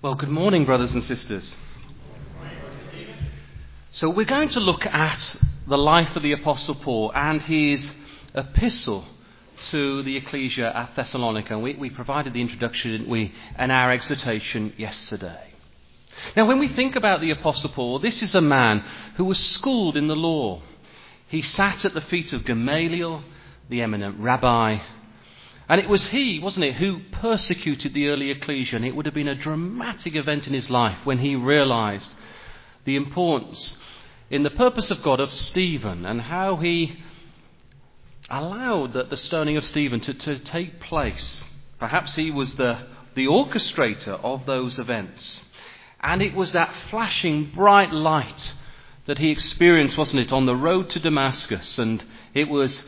Well, good morning, brothers and sisters. So, we're going to look at the life of the Apostle Paul and his epistle to the ecclesia at Thessalonica. We, we provided the introduction didn't we, and our exhortation yesterday. Now, when we think about the Apostle Paul, this is a man who was schooled in the law. He sat at the feet of Gamaliel, the eminent rabbi, and it was he, wasn't it, who persecuted the early ecclesia. And it would have been a dramatic event in his life when he realized the importance in the purpose of God of Stephen and how he allowed the, the stoning of Stephen to, to take place. Perhaps he was the, the orchestrator of those events. And it was that flashing bright light that he experienced, wasn't it, on the road to Damascus. And it was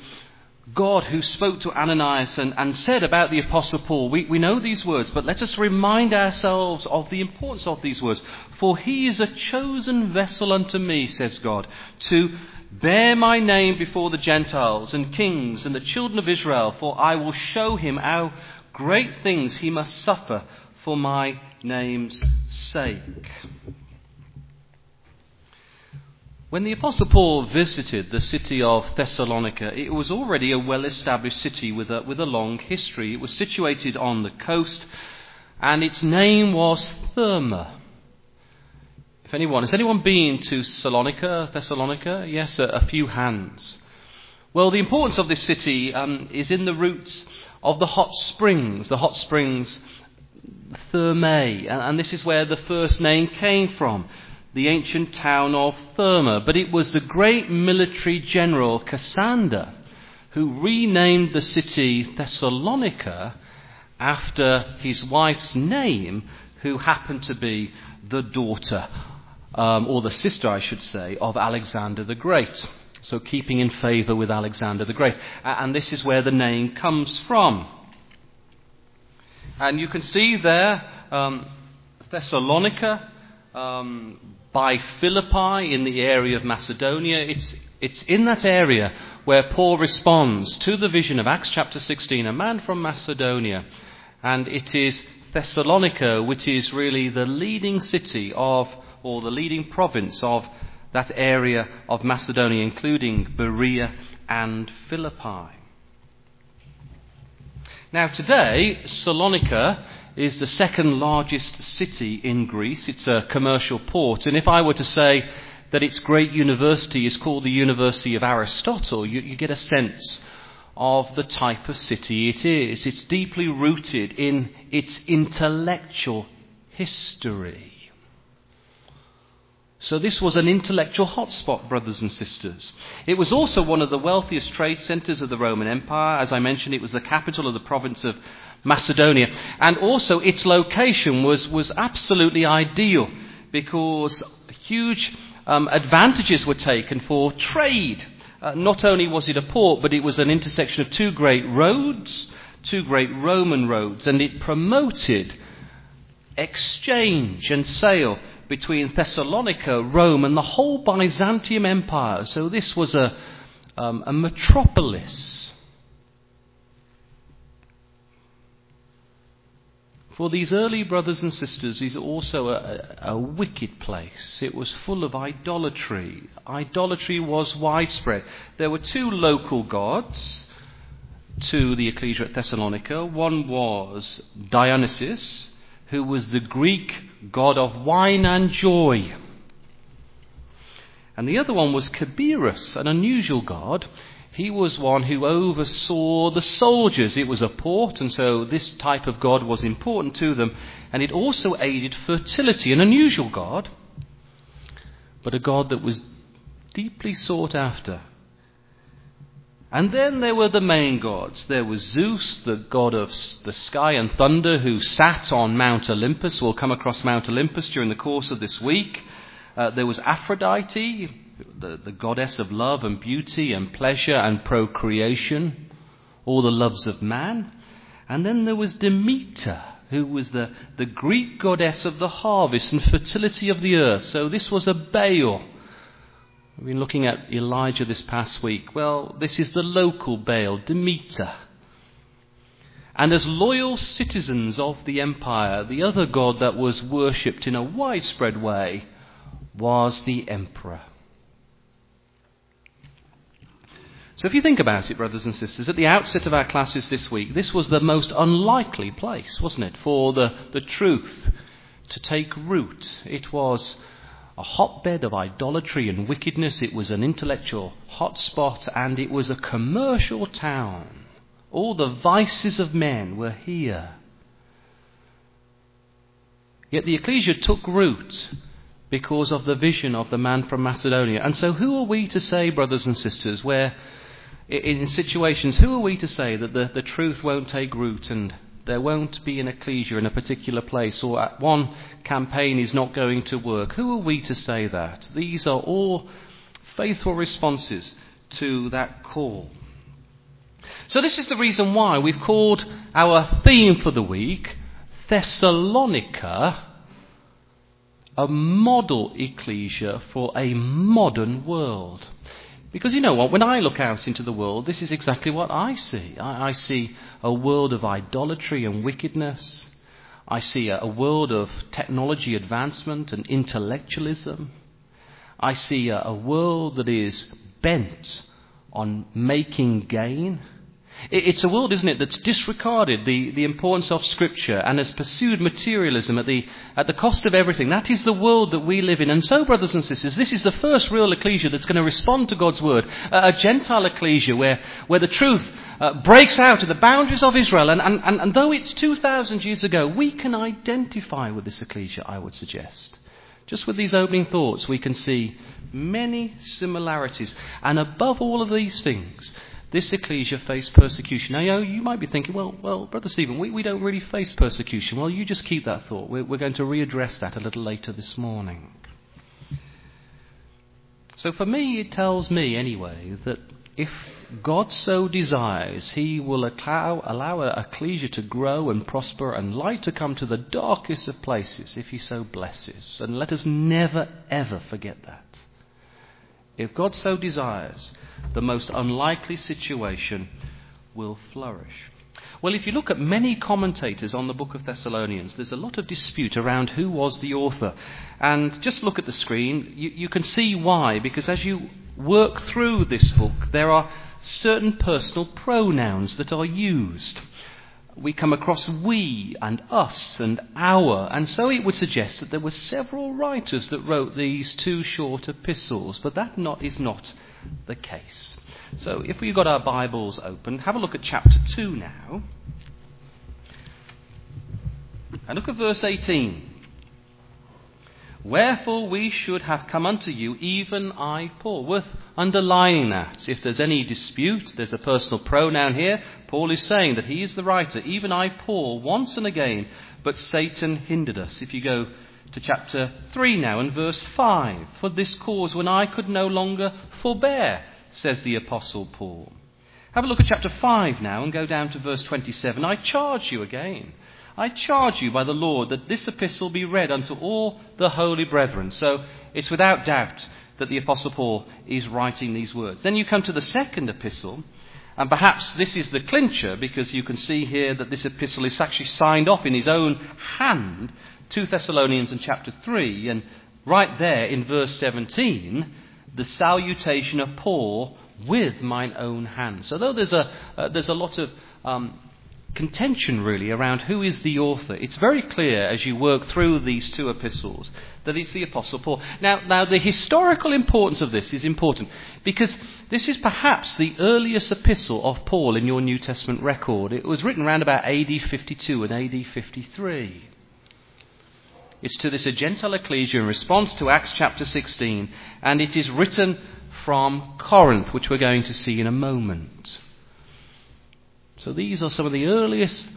God who spoke to Ananias and, and said about the Apostle Paul, we, we know these words, but let us remind ourselves of the importance of these words. For he is a chosen vessel unto me, says God, to bear my name before the Gentiles and kings and the children of Israel, for I will show him how great things he must suffer for my name's sake. When the Apostle Paul visited the city of Thessalonica, it was already a well established city with a, with a long history. It was situated on the coast, and its name was Therma. If anyone, has anyone been to Salonika, Thessalonica? Yes, a, a few hands. Well, the importance of this city um, is in the roots of the hot springs, the hot springs Thermae, and, and this is where the first name came from the ancient town of Therma, but it was the great military general Cassander who renamed the city Thessalonica after his wife's name, who happened to be the daughter, um, or the sister, I should say, of Alexander the Great. So, keeping in favour with Alexander the Great. And this is where the name comes from. And you can see there um, Thessalonica, um, by Philippi in the area of Macedonia. It's, it's in that area where Paul responds to the vision of Acts chapter 16, a man from Macedonia. And it is Thessalonica, which is really the leading city of, or the leading province of that area of Macedonia, including Berea and Philippi. Now, today, Salonika is the second largest city in Greece. It's a commercial port. And if I were to say that its great university is called the University of Aristotle, you, you get a sense of the type of city it is. It's deeply rooted in its intellectual history. So, this was an intellectual hotspot, brothers and sisters. It was also one of the wealthiest trade centres of the Roman Empire. As I mentioned, it was the capital of the province of Macedonia. And also, its location was, was absolutely ideal because huge um, advantages were taken for trade. Uh, not only was it a port, but it was an intersection of two great roads, two great Roman roads, and it promoted exchange and sale between Thessalonica, Rome, and the whole Byzantium Empire. So this was a, um, a metropolis For these early brothers and sisters is also a, a, wicked place. It was full of idolatry. Idolatry was widespread. There were two local gods to the ecclesia at Thessalonica. One was Dionysus, who was the Greek god of wine and joy. And the other one was Cabirus, an unusual god he was one who oversaw the soldiers. It was a port, and so this type of God was important to them. And it also aided fertility, an unusual God, but a God that was deeply sought after. And then there were the main gods. There was Zeus, the god of the sky and thunder, who sat on Mount Olympus. We'll come across Mount Olympus during the course of this week. Uh, there was Aphrodite, the, the goddess of love and beauty and pleasure and procreation, all the loves of man. And then there was Demeter, who was the, the Greek goddess of the harvest and fertility of the earth. So this was a Baal. We've been looking at Elijah this past week. Well, this is the local Baal, Demeter. And as loyal citizens of the empire, the other god that was worshipped in a widespread way was the emperor. So, if you think about it, brothers and sisters, at the outset of our classes this week, this was the most unlikely place, wasn't it, for the, the truth to take root. It was a hotbed of idolatry and wickedness, it was an intellectual hotspot, and it was a commercial town. All the vices of men were here. Yet the ecclesia took root because of the vision of the man from Macedonia. And so, who are we to say, brothers and sisters, where in situations, who are we to say that the, the truth won't take root and there won't be an ecclesia in a particular place or one campaign is not going to work? Who are we to say that? These are all faithful responses to that call. So, this is the reason why we've called our theme for the week Thessalonica a model ecclesia for a modern world. Because you know what? When I look out into the world, this is exactly what I see. I, I see a world of idolatry and wickedness. I see a, a world of technology advancement and intellectualism. I see a, a world that is bent on making gain. It's a world, isn't it, that's disregarded the, the importance of Scripture and has pursued materialism at the, at the cost of everything. That is the world that we live in. And so, brothers and sisters, this is the first real ecclesia that's going to respond to God's word. A, a Gentile ecclesia where, where the truth uh, breaks out of the boundaries of Israel. And, and, and, and though it's 2,000 years ago, we can identify with this ecclesia, I would suggest. Just with these opening thoughts, we can see many similarities. And above all of these things, this ecclesia faced persecution. Now, you, know, you might be thinking, well, well, Brother Stephen, we, we don't really face persecution. Well, you just keep that thought. We're, we're going to readdress that a little later this morning. So, for me, it tells me, anyway, that if God so desires, He will allow, allow a ecclesia to grow and prosper and light to come to the darkest of places if He so blesses. And let us never, ever forget that. If God so desires, the most unlikely situation will flourish. Well, if you look at many commentators on the book of Thessalonians, there's a lot of dispute around who was the author. And just look at the screen, you, you can see why, because as you work through this book, there are certain personal pronouns that are used we come across we and us and our, and so it would suggest that there were several writers that wrote these two short epistles, but that not, is not the case. So if we've got our Bibles open, have a look at chapter 2 now. And look at verse 18. Wherefore we should have come unto you, even I, Paul. Worth underlining that. If there's any dispute, there's a personal pronoun here. Paul is saying that he is the writer. Even I, Paul, once and again, but Satan hindered us. If you go to chapter 3 now and verse 5. For this cause, when I could no longer forbear, says the Apostle Paul. Have a look at chapter 5 now and go down to verse 27. I charge you again I charge you by the Lord that this epistle be read unto all the holy brethren. So it's without doubt that the Apostle Paul is writing these words. Then you come to the second epistle, and perhaps this is the clincher because you can see here that this epistle is actually signed off in his own hand, 2 Thessalonians in chapter 3, and right there in verse 17, the salutation of Paul with mine own hand. So though there's a, uh, there's a lot of um, contention really around who is the author. It's very clear as you work through these two epistles that it's the Apostle Paul. Now, now the historical importance of this is important because this is perhaps the earliest epistle of Paul in your New Testament record. It was written around about AD 52 and AD 53. It's to this Gentile ecclesia in response to Acts chapter 16, and it is written from Corinth, which we're going to see in a moment. So these are some of the earliest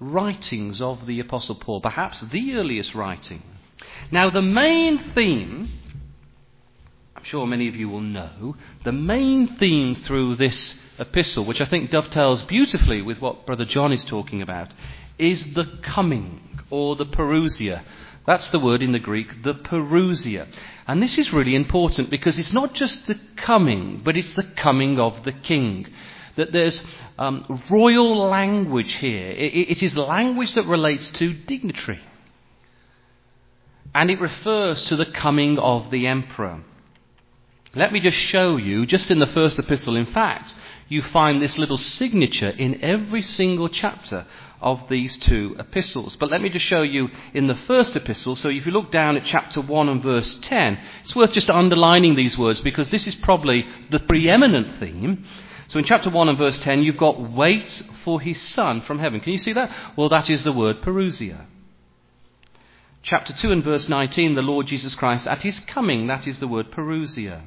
writings of the Apostle Paul, perhaps the earliest writing. Now, the main theme, I'm sure many of you will know, the main theme through this epistle, which I think dovetails beautifully with what Brother John is talking about, is the coming or the parousia. That's the word in the Greek, the parousia. And this is really important because it's not just the coming, but it's the coming of the king. That there's um, royal language here. It, it is language that relates to dignitary. And it refers to the coming of the emperor. Let me just show you, just in the first epistle, in fact, you find this little signature in every single chapter of these two epistles. But let me just show you in the first epistle. So if you look down at chapter 1 and verse 10, it's worth just underlining these words because this is probably the preeminent theme. So in chapter 1 and verse 10, you've got wait for his son from heaven. Can you see that? Well, that is the word parousia. Chapter 2 and verse 19, the Lord Jesus Christ at his coming, that is the word parousia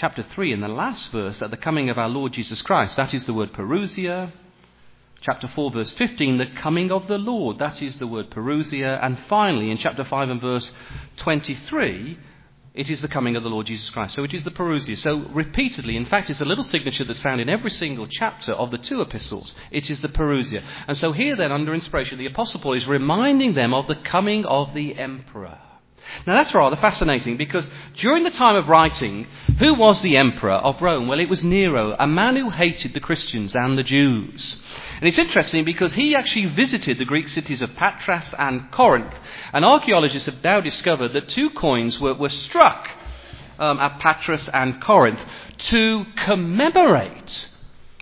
chapter 3, in the last verse, at the coming of our Lord Jesus Christ. That is the word parousia. Chapter 4, verse 15, the coming of the Lord. That is the word parousia. And finally, in chapter 5 and verse 23, it is the coming of the Lord Jesus Christ. So it is the parousia. So repeatedly, in fact, it's a little signature that's found in every single chapter of the two epistles. It is the parousia. And so here then, under inspiration, the Apostle Paul is reminding them of the coming of the emperor. Now that's rather fascinating because during the time of writing, who was the emperor of Rome? Well, it was Nero, a man who hated the Christians and the Jews. And it's interesting because he actually visited the Greek cities of Patras and Corinth. And archaeologists have now discovered that two coins were, were struck um, at Patras and Corinth to commemorate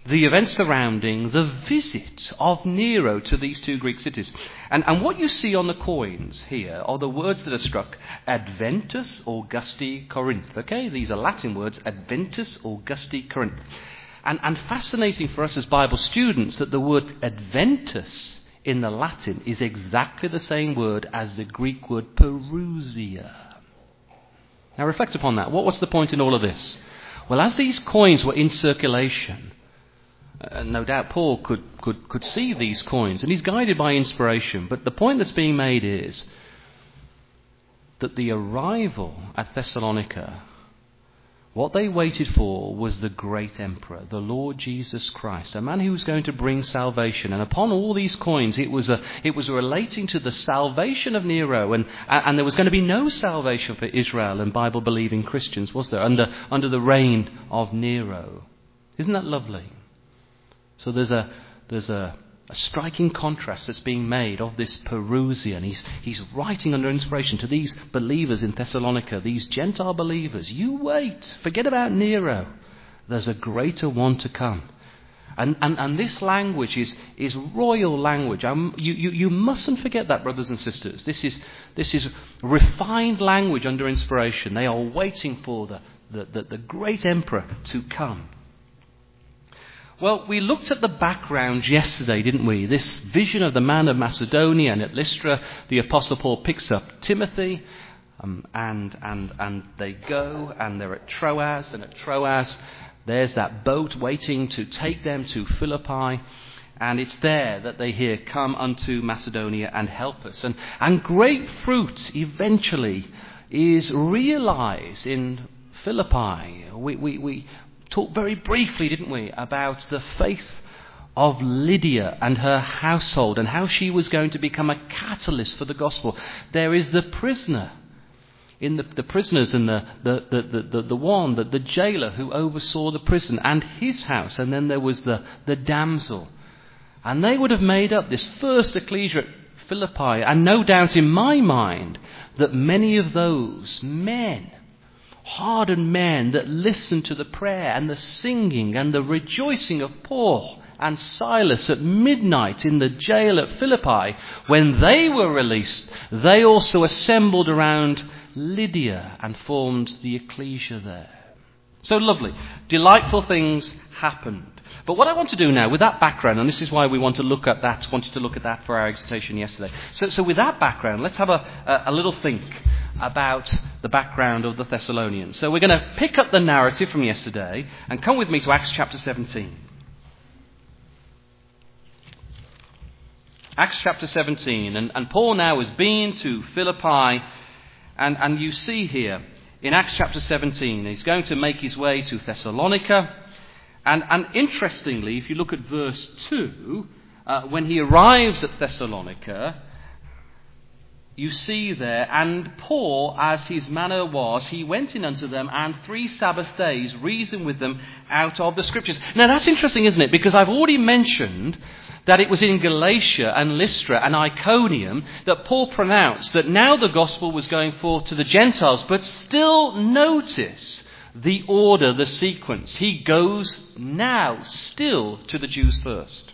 the events surrounding the visit of Nero to these two Greek cities. And, and what you see on the coins here are the words that are struck Adventus Augusti Corinth. Okay, these are Latin words Adventus Augusti Corinth. And, and fascinating for us as Bible students that the word Adventus in the Latin is exactly the same word as the Greek word parousia. Now reflect upon that. What, what's the point in all of this? Well, as these coins were in circulation, and no doubt Paul could, could, could see these coins, and he's guided by inspiration. But the point that's being made is that the arrival at Thessalonica, what they waited for was the great emperor, the Lord Jesus Christ, a man who was going to bring salvation. And upon all these coins, it was, a, it was relating to the salvation of Nero, and, and there was going to be no salvation for Israel and Bible believing Christians, was there, under, under the reign of Nero. Isn't that lovely? So there's a, there's a, a striking contrast that's being made of this Perusian. He's, he's writing under inspiration to these believers in Thessalonica, these Gentile believers. You wait, forget about Nero. There's a greater one to come. And, and, and this language is, is royal language. Um, you, you, you mustn't forget that, brothers and sisters. This is, this is refined language under inspiration. They are waiting for the, the, the, the great emperor to come. Well, we looked at the background yesterday, didn't we? This vision of the man of Macedonia and at Lystra, the Apostle Paul picks up Timothy, um, and, and, and they go, and they're at Troas, and at Troas, there's that boat waiting to take them to Philippi. And it's there that they hear, Come unto Macedonia and help us. And, and great fruit eventually is realized in Philippi. We, we, we, talked very briefly, didn't we, about the faith of Lydia and her household and how she was going to become a catalyst for the gospel. There is the prisoner. In the, the prisoners and the, the, the, the, the one, the, the jailer who oversaw the prison and his house, and then there was the, the damsel. And they would have made up this first ecclesia at Philippi, and no doubt in my mind that many of those men hardened men that listened to the prayer and the singing and the rejoicing of Paul and Silas at midnight in the jail at Philippi, when they were released, they also assembled around Lydia and formed the ecclesia there. So lovely. Delightful things happened. But what I want to do now, with that background, and this is why we want to look at that, wanted to look at that for our exhortation yesterday. So, so with that background, let's have a, a, a little think about the background of the Thessalonians. So we're going to pick up the narrative from yesterday and come with me to Acts chapter 17. Acts chapter 17. And, and Paul now has been to Philippi, and, and you see here in Acts chapter 17, he's going to make his way to Thessalonica. And, and interestingly, if you look at verse 2, uh, when he arrives at Thessalonica, you see there, and Paul, as his manner was, he went in unto them, and three Sabbath days reasoned with them out of the Scriptures. Now that's interesting, isn't it? Because I've already mentioned that it was in Galatia and Lystra and Iconium that Paul pronounced that now the gospel was going forth to the Gentiles, but still notice the order, the sequence. He goes now still to the Jews first.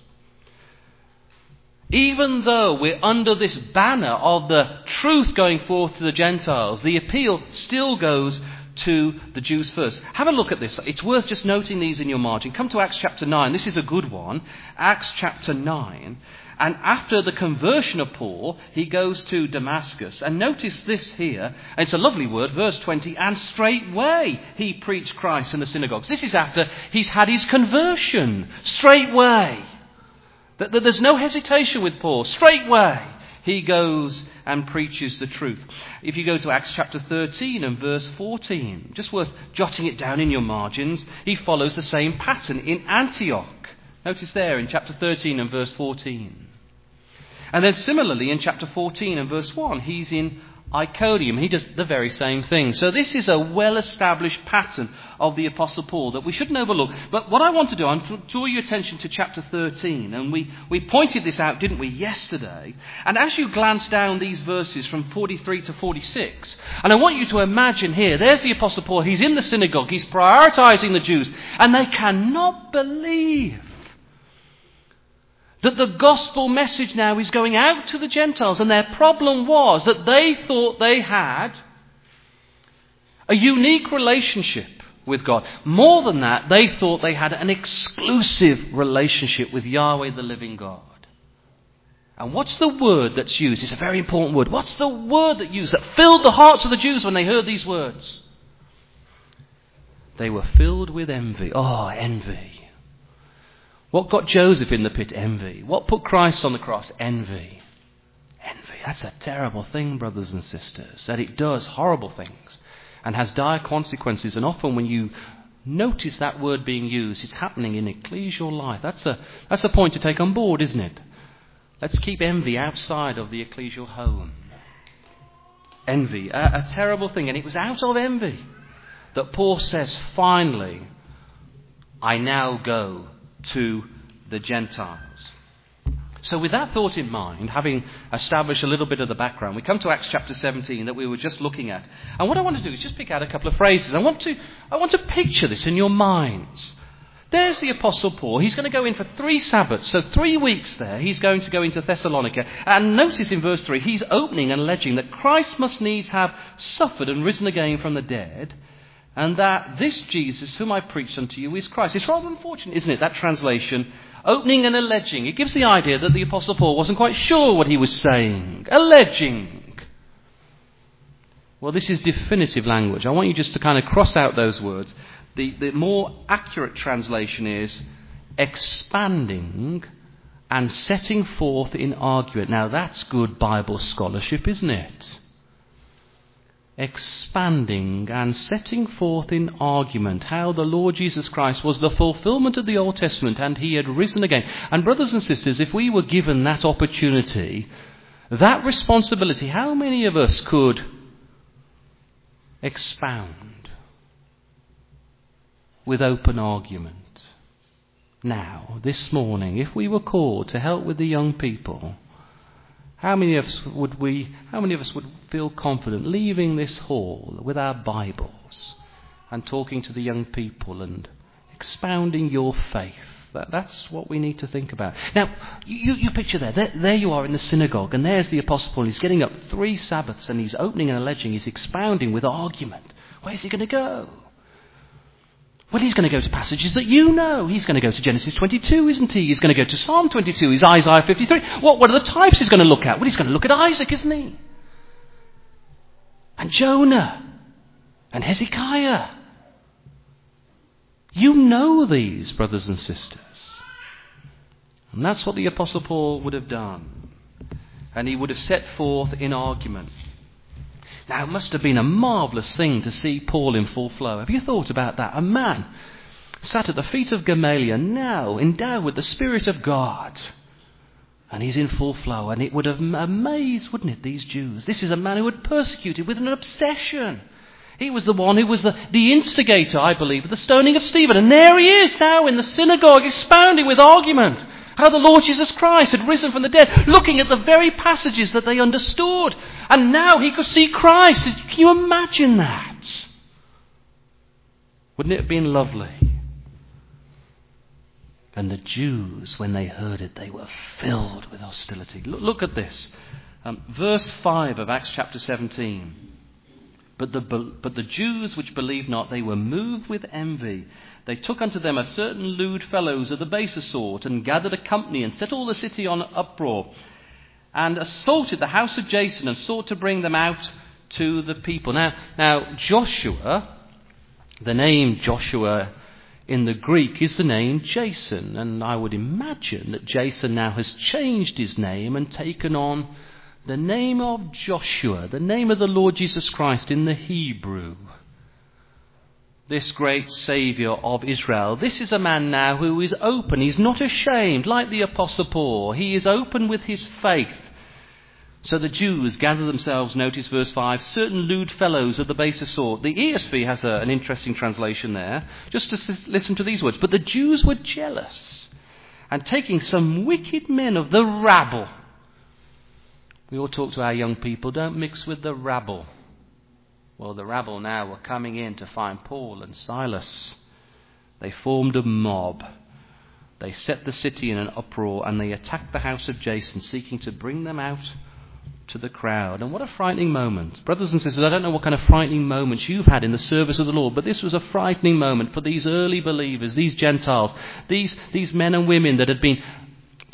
Even though we're under this banner of the truth going forth to the Gentiles, the appeal still goes to the Jews first. Have a look at this. It's worth just noting these in your margin. Come to Acts chapter 9. This is a good one. Acts chapter 9. And after the conversion of Paul, he goes to Damascus. And notice this here. It's a lovely word, verse 20. And straightway he preached Christ in the synagogues. This is after he's had his conversion. Straightway. That there's no hesitation with Paul. Straightway, he goes and preaches the truth. If you go to Acts chapter 13 and verse 14, just worth jotting it down in your margins, he follows the same pattern in Antioch. Notice there in chapter 13 and verse 14. And then similarly in chapter 14 and verse 1, he's in Iconium. He does the very same thing. So this is a well established pattern of the Apostle Paul that we shouldn't overlook. But what I want to do, I want to draw your attention to chapter 13. And we, we pointed this out, didn't we, yesterday? And as you glance down these verses from 43 to 46, and I want you to imagine here, there's the Apostle Paul. He's in the synagogue. He's prioritizing the Jews. And they cannot believe that the gospel message now is going out to the Gentiles, and their problem was that they thought they had a unique relationship with God. More than that, they thought they had an exclusive relationship with Yahweh, the living God. And what's the word that's used? It's a very important word. What's the word that used that filled the hearts of the Jews when they heard these words? They were filled with envy. Oh, envy. What got Joseph in the pit? Envy. What put Christ on the cross? Envy. Envy. That's a terrible thing, brothers and sisters. That it does horrible things and has dire consequences. And often when you notice that word being used, it's happening in ecclesial life. That's a, that's a point to take on board, isn't it? Let's keep envy outside of the ecclesial home. Envy, a, a terrible thing. And it was out of envy that Paul says, finally, I now go to the Gentiles. So, with that thought in mind, having established a little bit of the background, we come to Acts chapter 17 that we were just looking at. And what I want to do is just pick out a couple of phrases. I want to, I want to picture this in your minds. There's the Apostle Paul. He's going to go in for three Sabbaths, so three weeks there. He's going to go into Thessalonica. And notice in verse 3, he's opening and alleging that Christ must needs have suffered and risen again from the dead and that this Jesus, whom I preached unto you, is Christ. It's rather unfortunate, isn't it, that translation? Opening and alleging. It gives the idea that the Apostle Paul wasn't quite sure what he was saying. Alleging. Well, this is definitive language. I want you just to kind of cross out those words. The, the more accurate translation is expanding and setting forth in argument. Now, that's good Bible scholarship, isn't it? Expanding and setting forth in argument how the Lord Jesus Christ was the fulfillment of the Old Testament and he had risen again. And, brothers and sisters, if we were given that opportunity, that responsibility, how many of us could expound with open argument? Now, this morning, if we were called to help with the young people, how many of us would we how many of us would feel confident leaving this hall with our Bibles and talking to the young people and expounding your faith? That, that's what we need to think about. Now, you, you picture there, there, there you are in the synagogue, and there's the Apostle Paul. He's getting up three Sabbaths, and he's opening and alleging, he's expounding with argument. Where's he going to go? Well, he's going to go to passages that you know. He's going to go to Genesis 22, isn't he? He's going to go to Psalm 22. He's Isaiah 53. What, what are the types he's going to look at? Well, he's going to look at Isaac, isn't he? And Jonah. And Hezekiah. You know these, brothers and sisters. And that's what the Apostle Paul would have done. And he would have set forth in argument. Now, it must have been a marvellous thing to see Paul in full flow. Have you thought about that? A man sat at the feet of Gamaliel, now endowed with the Spirit of God. And he's in full flow. And it would have amazed, wouldn't it, these Jews? This is a man who had persecuted with an obsession. He was the one who was the, the instigator, I believe, of the stoning of Stephen. And there he is now in the synagogue, expounding with argument how the Lord Jesus Christ had risen from the dead, looking at the very passages that they understood. And now he could see Christ. Can you imagine that? Wouldn't it have been lovely? And the Jews, when they heard it, they were filled with hostility. Look, look at this. Um, verse 5 of Acts chapter 17. But the, but the Jews which believed not, they were moved with envy. They took unto them a certain lewd fellows of the baser sort, and gathered a company, and set all the city on uproar, and assaulted the house of Jason, and sought to bring them out to the people. Now, now Joshua, the name Joshua in the Greek is the name Jason, and I would imagine that Jason now has changed his name and taken on the name of Joshua, the name of the Lord Jesus Christ in the Hebrew. This great Saviour of Israel. This is a man now who is open. He's not ashamed, like the Apostle Paul. He is open with his faith. So the Jews gather themselves, notice verse 5, certain lewd fellows of the baser sort. The ESV has a, an interesting translation there. Just to listen to these words. But the Jews were jealous, and taking some wicked men of the rabble, we all talk to our young people, don't mix with the rabble. Well, the rabble now were coming in to find Paul and Silas. They formed a mob. They set the city in an uproar and they attacked the house of Jason, seeking to bring them out to the crowd. And what a frightening moment. Brothers and sisters, I don't know what kind of frightening moments you've had in the service of the Lord, but this was a frightening moment for these early believers, these Gentiles, these, these men and women that had been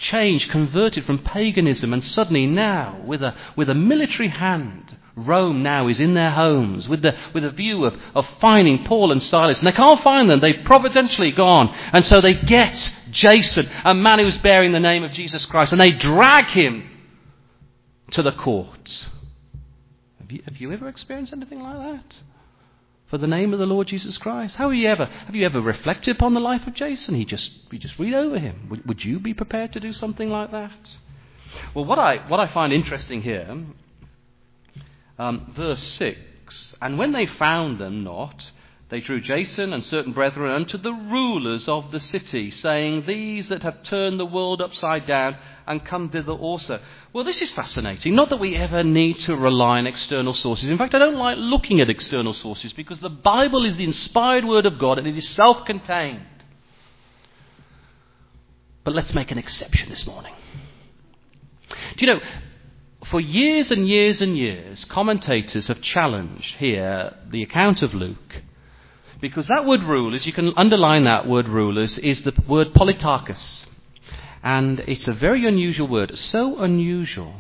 changed, converted from paganism, and suddenly now, with a, with a military hand, Rome now is in their homes with the, with a view of, of finding Paul and Silas. And they can't find them. They've providentially gone. And so they get Jason, a man who's bearing the name of Jesus Christ, and they drag him to the courts. Have you, have you ever experienced anything like that? For the name of the Lord Jesus Christ? How have you ever have you ever reflected upon the life of Jason? He just we just read over him. Would, would you be prepared to do something like that? Well, what I what I find interesting here, um, verse six, and when they found them not, they drew Jason and certain brethren unto the rulers of the city, saying, These that have turned the world upside down and come thither also. Well, this is fascinating. Not that we ever need to rely on external sources. In fact, I don't like looking at external sources because the Bible is the inspired word of God and it is self contained. But let's make an exception this morning. Do you know, for years and years and years, commentators have challenged here the account of Luke because that word rulers, you can underline that word rulers, is the word politarchus. And it's a very unusual word, so unusual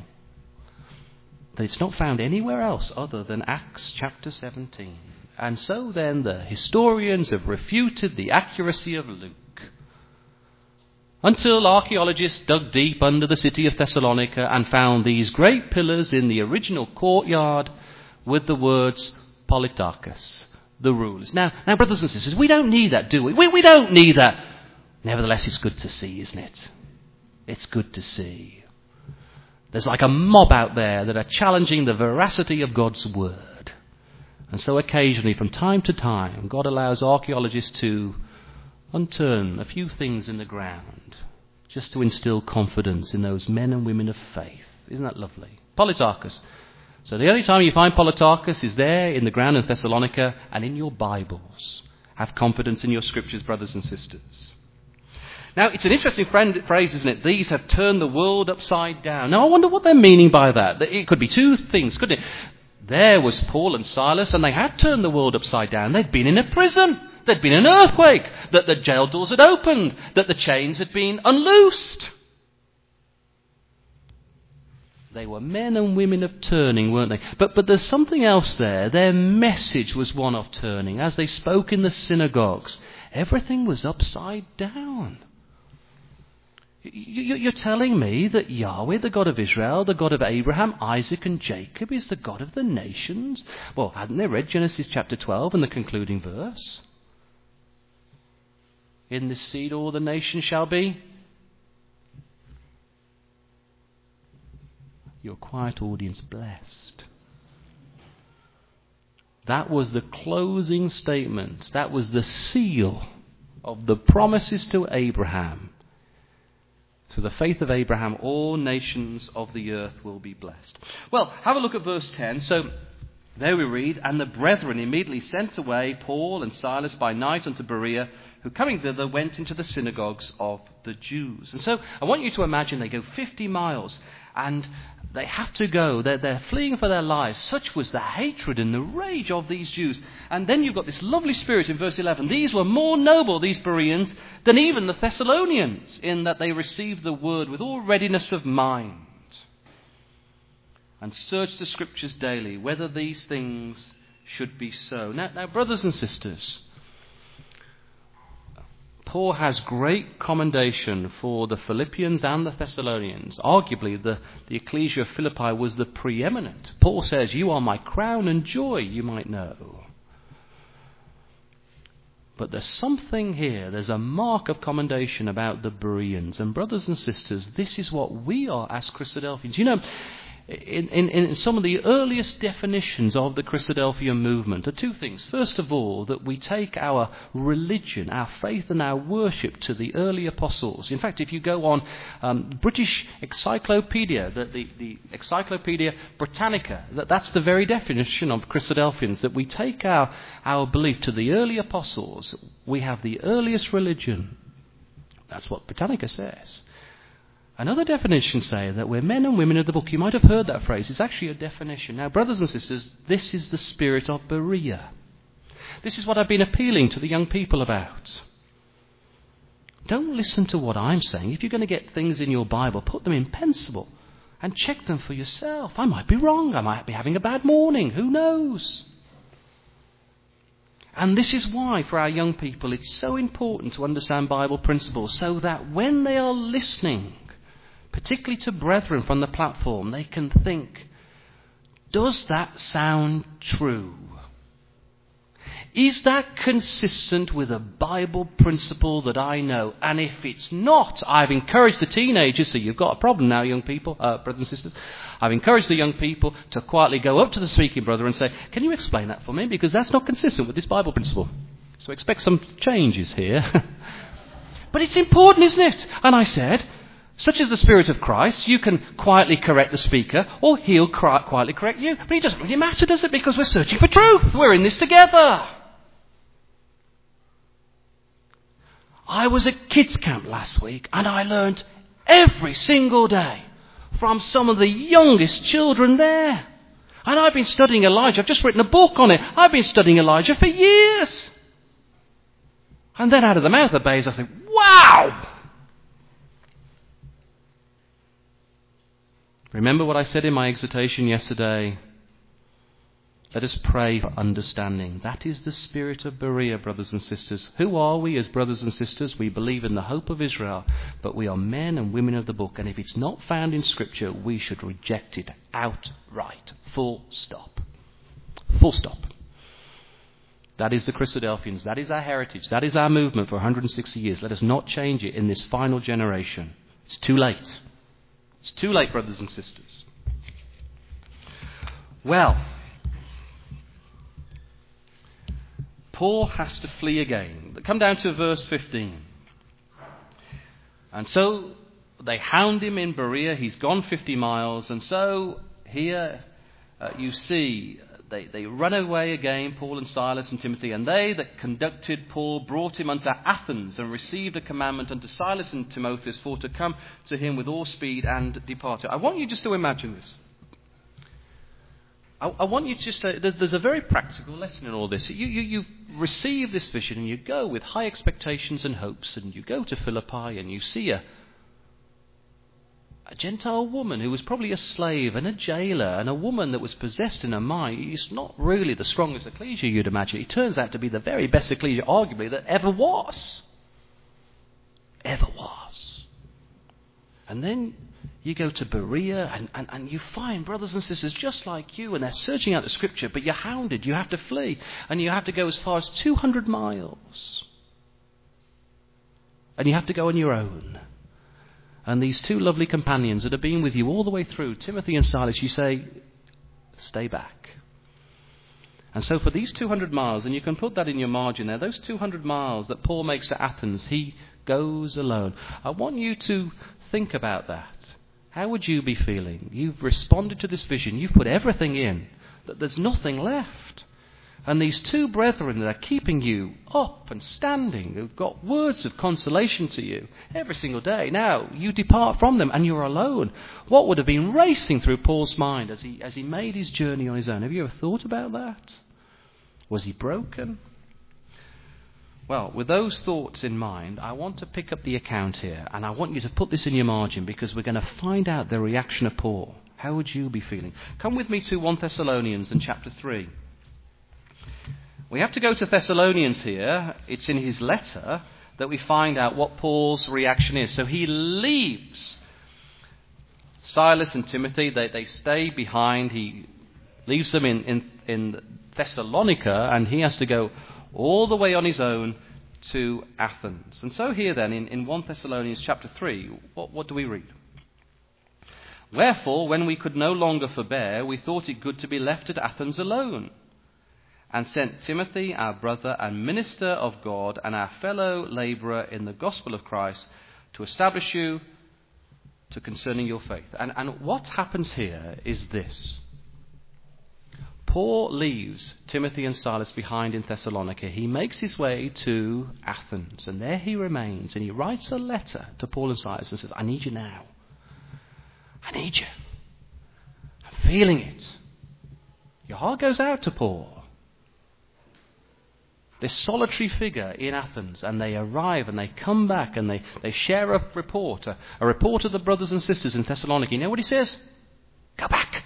that it's not found anywhere else other than Acts chapter 17. And so then the historians have refuted the accuracy of Luke. Until archaeologists dug deep under the city of Thessalonica and found these great pillars in the original courtyard with the words Politarchus the rulers. Now, now, brothers and sisters, we don't need that, do we? We, we don't need that. Nevertheless, it's good to see, isn't it? It's good to see. There's like a mob out there that are challenging the veracity of God's word. And so occasionally, from time to time, God allows archaeologists to unturn a few things in the ground just to instill confidence in those men and women of faith. Isn't that lovely? Politarchus so the only time you find Politarchus is there in the ground in Thessalonica and in your Bibles. Have confidence in your scriptures, brothers and sisters. Now, it's an interesting phrase, isn't it? These have turned the world upside down. Now, I wonder what they're meaning by that. It could be two things, couldn't it? There was Paul and Silas, and they had turned the world upside down. They'd been in a prison. There'd been an earthquake. That the jail doors had opened. That the chains had been unloosed. They were men and women of turning, weren't they? But, but there's something else there. Their message was one of turning. As they spoke in the synagogues, everything was upside down. You're telling me that Yahweh, the God of Israel, the God of Abraham, Isaac, and Jacob, is the God of the nations? Well, hadn't they read Genesis chapter 12 and the concluding verse? In this seed all the nations shall be your quiet audience blessed. That was the closing statement. That was the seal of the promises to Abraham. To the faith of Abraham, all nations of the earth will be blessed. Well, have a look at verse 10. So, there we read, And the brethren immediately sent away Paul and Silas by night unto Berea, who coming thither went into the synagogues of the Jews. And so I want you to imagine they go 50 miles and they have to go. They're, they're fleeing for their lives. Such was the hatred and the rage of these Jews. And then you've got this lovely spirit in verse 11. These were more noble, these Bereans, than even the Thessalonians, in that they received the word with all readiness of mind and searched the scriptures daily whether these things should be so. Now, now brothers and sisters, Paul has great commendation for the Philippians and the Thessalonians. Arguably, the, the ecclesia of Philippi was the preeminent. Paul says, You are my crown and joy, you might know. But there's something here, there's a mark of commendation about the Bereans. And, brothers and sisters, this is what we are as Christadelphians. You know, in, in, in, some of the earliest definitions of the Christadelphia movement are two things. First of all, that we take our religion, our faith, and our worship to the early apostles. In fact, if you go on um, British Encyclopedia, the, the, the Encyclopedia Britannica, that, that's the very definition of Christadelphians, that we take our, our belief to the early apostles. We have the earliest religion. That's what Britannica says. Another definition say that we're men and women of the book. You might have heard that phrase. It's actually a definition. Now, brothers and sisters, this is the spirit of Berea. This is what I've been appealing to the young people about. Don't listen to what I'm saying. If you're going to get things in your Bible, put them in pencil and check them for yourself. I might be wrong. I might be having a bad morning. Who knows? And this is why, for our young people, it's so important to understand Bible principles so that when they are listening particularly to brethren from the platform, they can think, does that sound true? Is that consistent with a Bible principle that I know? And if it's not, I've encouraged the teenagers, so you've got a problem now, young people, uh, brothers and sisters. I've encouraged the young people to quietly go up to the speaking brother and say, Can you explain that for me? Because that's not consistent with this Bible principle. So expect some changes here. but it's important, isn't it? And I said, such is the Spirit of Christ, you can quietly correct the speaker, or he'll quietly correct you. But it doesn't really matter, does it? Because we're searching for truth. We're in this together. I was at kids' camp last week, and I learned every single day from some of the youngest children there. And I've been studying Elijah. I've just written a book on it. I've been studying Elijah for years. And then out of the mouth of babes, I think, wow! Remember what I said in my exhortation yesterday? Let us pray for understanding. That is the spirit of Berea, brothers and sisters. Who are we as brothers and sisters? We believe in the hope of Israel, but we are men and women of the book, and if it's not found in Scripture, we should reject it outright. Full stop. Full stop. That is the Christadelphians. That is our heritage. That is our movement for 160 years. Let us not change it in this final generation. It's too late. It's too late, brothers and sisters. Well, Paul has to flee again. Come down to verse 15. And so they hound him in Berea. He's gone 50 miles. And so here uh, you see they, they run away again, Paul and Silas and Timothy, and they that conducted Paul brought him unto Athens and received a commandment unto Silas and Timotheus for to come to him with all speed and depart. I want you just to imagine this. I, I want you just to, there's a very practical lesson in all this. You, you, you receive this vision and you go with high expectations and hopes, and you go to Philippi and you see a, a Gentile woman who was probably a slave and a jailer and a woman that was possessed in her mind. It's not really the strongest ecclesia you'd imagine. It turns out to be the very best ecclesia, arguably, that ever was. Ever was. And then you go to Berea and, and, and you find brothers and sisters just like you, and they're searching out the scripture, but you're hounded. You have to flee. And you have to go as far as 200 miles. And you have to go on your own. And these two lovely companions that have been with you all the way through, Timothy and Silas, you say, stay back. And so for these 200 miles, and you can put that in your margin there, those 200 miles that Paul makes to Athens, he goes alone. I want you to think about that. How would you be feeling? You've responded to this vision, you've put everything in, that there's nothing left. And these two brethren that are keeping you up and standing, who've got words of consolation to you every single day, now you depart from them and you're alone. What would have been racing through Paul's mind as he, as he made his journey on his own? Have you ever thought about that? Was he broken? Well, with those thoughts in mind, I want to pick up the account here, and I want you to put this in your margin because we're going to find out the reaction of Paul. How would you be feeling? Come with me to 1 Thessalonians and chapter 3. We have to go to Thessalonians here. It's in his letter that we find out what Paul's reaction is. So he leaves Silas and Timothy, they, they stay behind. He leaves them in, in, in Thessalonica, and he has to go all the way on his own to Athens. And so here then, in, in 1 Thessalonians chapter 3, what, what do we read? Wherefore, when we could no longer forbear, we thought it good to be left at Athens alone and sent Timothy, our brother and minister of God, and our fellow labourer in the gospel of Christ, to establish you to concerning your faith. And, and what happens here is this. Paul leaves Timothy and Silas behind in Thessalonica. He makes his way to Athens, and there he remains, and he writes a letter to Paul and Silas and says, I need you now. I need you. I'm feeling it. Your heart goes out to Paul this solitary figure in Athens, and they arrive and they come back and they, they share a report, a, a report of the brothers and sisters in Thessalonica. You know what he says? Go back.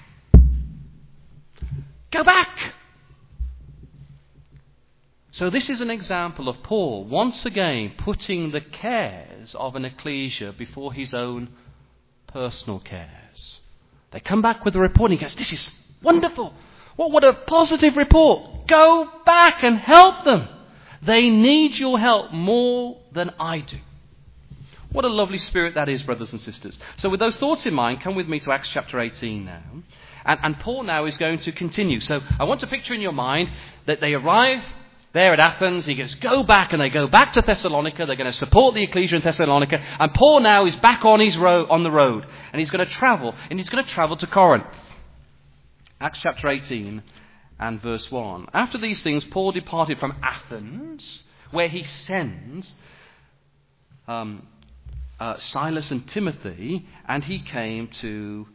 Go back. So, this is an example of Paul once again putting the cares of an ecclesia before his own personal cares. They come back with a report and he goes, This is wonderful. What, what a positive report. Go back and help them. They need your help more than I do. What a lovely spirit that is, brothers and sisters. So, with those thoughts in mind, come with me to Acts chapter 18 now. And, and Paul now is going to continue. So, I want to picture in your mind that they arrive there at Athens. He goes, Go back, and they go back to Thessalonica. They're going to support the ecclesia in Thessalonica. And Paul now is back on, his road, on the road. And he's going to travel. And he's going to travel to Corinth. Acts chapter 18 and verse 1. After these things, Paul departed from Athens, where he sends um, uh, Silas and Timothy, and he came to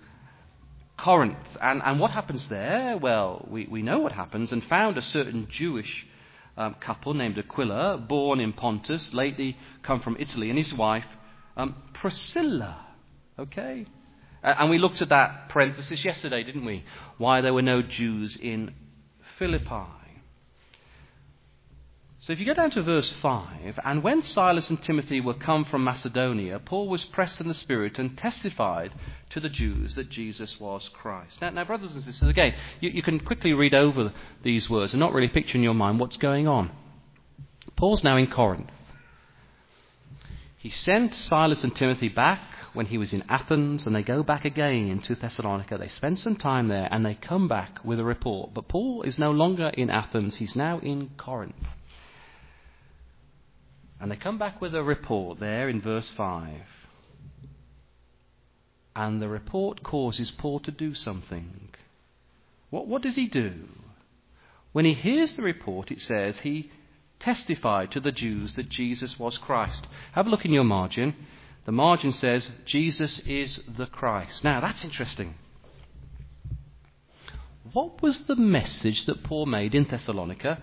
Corinth. And, and what happens there? Well, we, we know what happens, and found a certain Jewish um, couple named Aquila, born in Pontus, lately come from Italy, and his wife, um, Priscilla. Okay? Uh, and we looked at that parenthesis yesterday, didn't we? Why there were no Jews in Philippi. So if you go down to verse 5, and when Silas and Timothy were come from Macedonia, Paul was pressed in the Spirit and testified to the Jews that Jesus was Christ. Now, now brothers and sisters, again, you, you can quickly read over these words and not really picture in your mind what's going on. Paul's now in Corinth. He sent Silas and Timothy back when he was in Athens, and they go back again into Thessalonica. They spend some time there, and they come back with a report. But Paul is no longer in Athens, he's now in Corinth. And they come back with a report there in verse 5. And the report causes Paul to do something. What, what does he do? When he hears the report, it says he testified to the Jews that Jesus was Christ. Have a look in your margin. The margin says, Jesus is the Christ. Now, that's interesting. What was the message that Paul made in Thessalonica?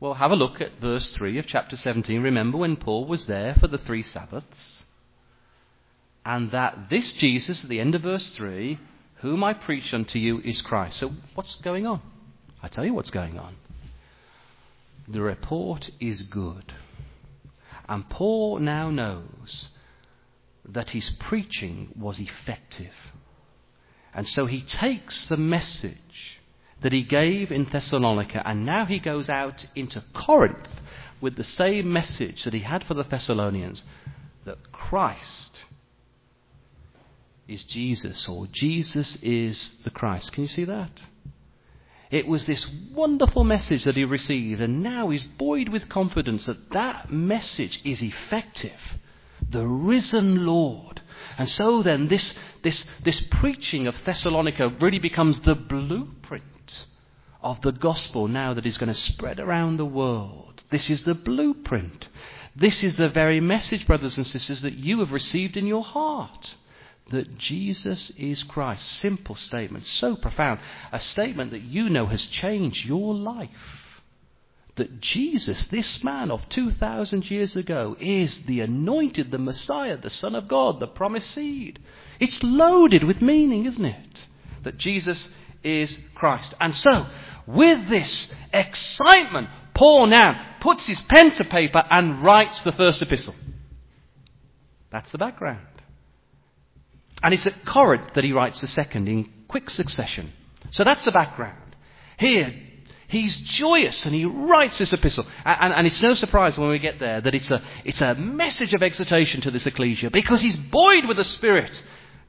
Well, have a look at verse 3 of chapter 17. Remember when Paul was there for the three Sabbaths? And that this Jesus, at the end of verse 3, whom I preach unto you, is Christ. So, what's going on? I tell you what's going on. The report is good. And Paul now knows that his preaching was effective. And so he takes the message that he gave in Thessalonica and now he goes out into Corinth with the same message that he had for the Thessalonians that Christ is Jesus, or Jesus is the Christ. Can you see that? It was this wonderful message that he received, and now he's buoyed with confidence that that message is effective. The risen Lord. And so then, this, this, this preaching of Thessalonica really becomes the blueprint of the gospel now that is going to spread around the world. This is the blueprint. This is the very message, brothers and sisters, that you have received in your heart that Jesus is Christ. Simple statement, so profound. A statement that you know has changed your life. That Jesus, this man of 2,000 years ago, is the anointed, the Messiah, the Son of God, the promised seed. It's loaded with meaning, isn't it? That Jesus is Christ. And so, with this excitement, Paul now puts his pen to paper and writes the first epistle. That's the background. And it's at Corinth that he writes the second in quick succession. So that's the background. Here, he's joyous and he writes this epistle. And, and, and, it's no surprise when we get there that it's a, it's a message of exhortation to this ecclesia because he's buoyed with the Spirit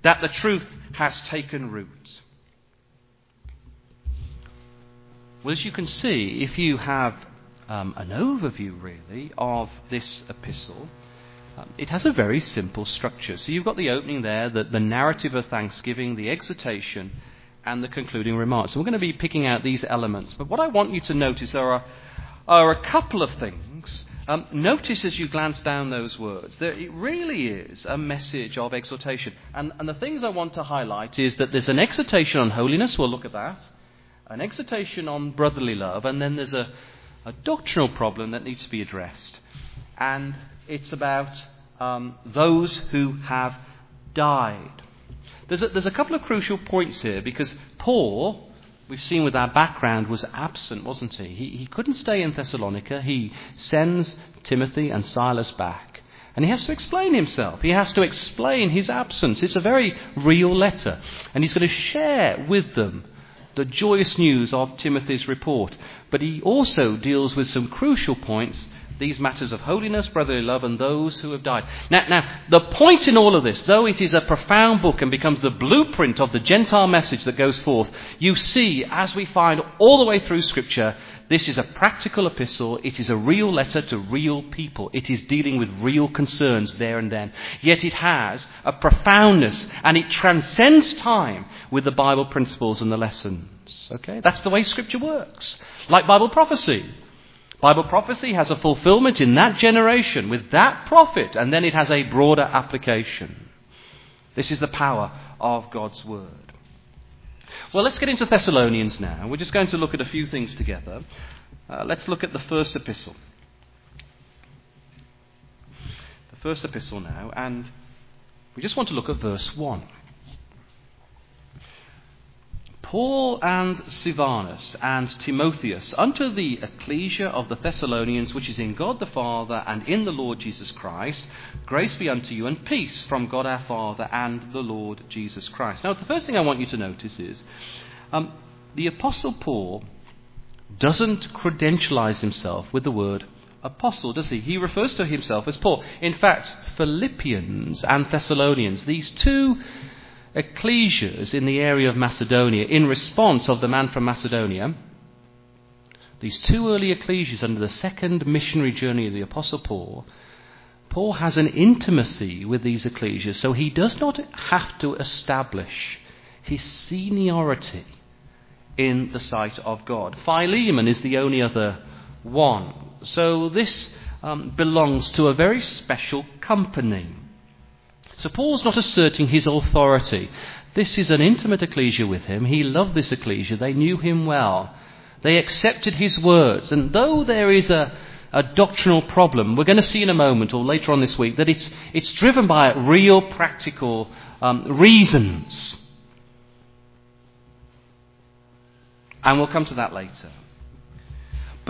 that the truth has taken root. Well, as you can see, if you have um, an overview, really, of this epistle, it has a very simple structure. So you've got the opening there, the, the narrative of thanksgiving, the exhortation, and the concluding remarks. So we're going to be picking out these elements. But what I want you to notice there are, are a couple of things. Um, notice as you glance down those words that it really is a message of exhortation. And, and the things I want to highlight is that there's an exhortation on holiness, we'll look at that, an exhortation on brotherly love, and then there's a, a doctrinal problem that needs to be addressed. And it's about um, those who have died. There's a, there's a couple of crucial points here because Paul, we've seen with our background, was absent, wasn't he? He, he couldn't stay in Thessalonica. He sends Timothy and Silas back. And he has to explain himself. He has to explain his absence. It's a very real letter. And he's going to share with them the joyous news of Timothy's report. But he also deals with some crucial points these matters of holiness, brotherly love, and those who have died. Now, now, the point in all of this, though it is a profound book and becomes the blueprint of the Gentile message that goes forth, you see, as we find all the way through Scripture, this is a practical epistle. It is a real letter to real people. It is dealing with real concerns there and then. Yet it has a profoundness and it transcends time with the Bible principles and the lessons. Okay? That's the way Scripture works. Like Bible prophecy. Bible prophecy has a fulfillment in that generation with that prophet, and then it has a broader application. This is the power of God's Word. Well, let's get into Thessalonians now. We're just going to look at a few things together. Uh, let's look at the first epistle. The first epistle now, and we just want to look at verse 1. Paul and Silvanus and Timotheus unto the ecclesia of the Thessalonians, which is in God the Father and in the Lord Jesus Christ, grace be unto you and peace from God our Father and the Lord Jesus Christ. Now, the first thing I want you to notice is um, the Apostle Paul doesn't credentialize himself with the word apostle, does he? He refers to himself as Paul. In fact, Philippians and Thessalonians, these two ecclesias in the area of Macedonia in response of the man from Macedonia. These two early ecclesias under the second missionary journey of the Apostle Paul, Paul has an intimacy with these ecclesias, so he does not have to establish his seniority in the sight of God. Philemon is the only other one. So this um, belongs to a very special company. So Paul's not asserting his authority. This is an intimate ecclesia with him. He loved this ecclesia. They knew him well. They accepted his words. And though there is a, a doctrinal problem, we're going to see in a moment or later on this week that it's, it's driven by real practical um, reasons. And we'll come to that later.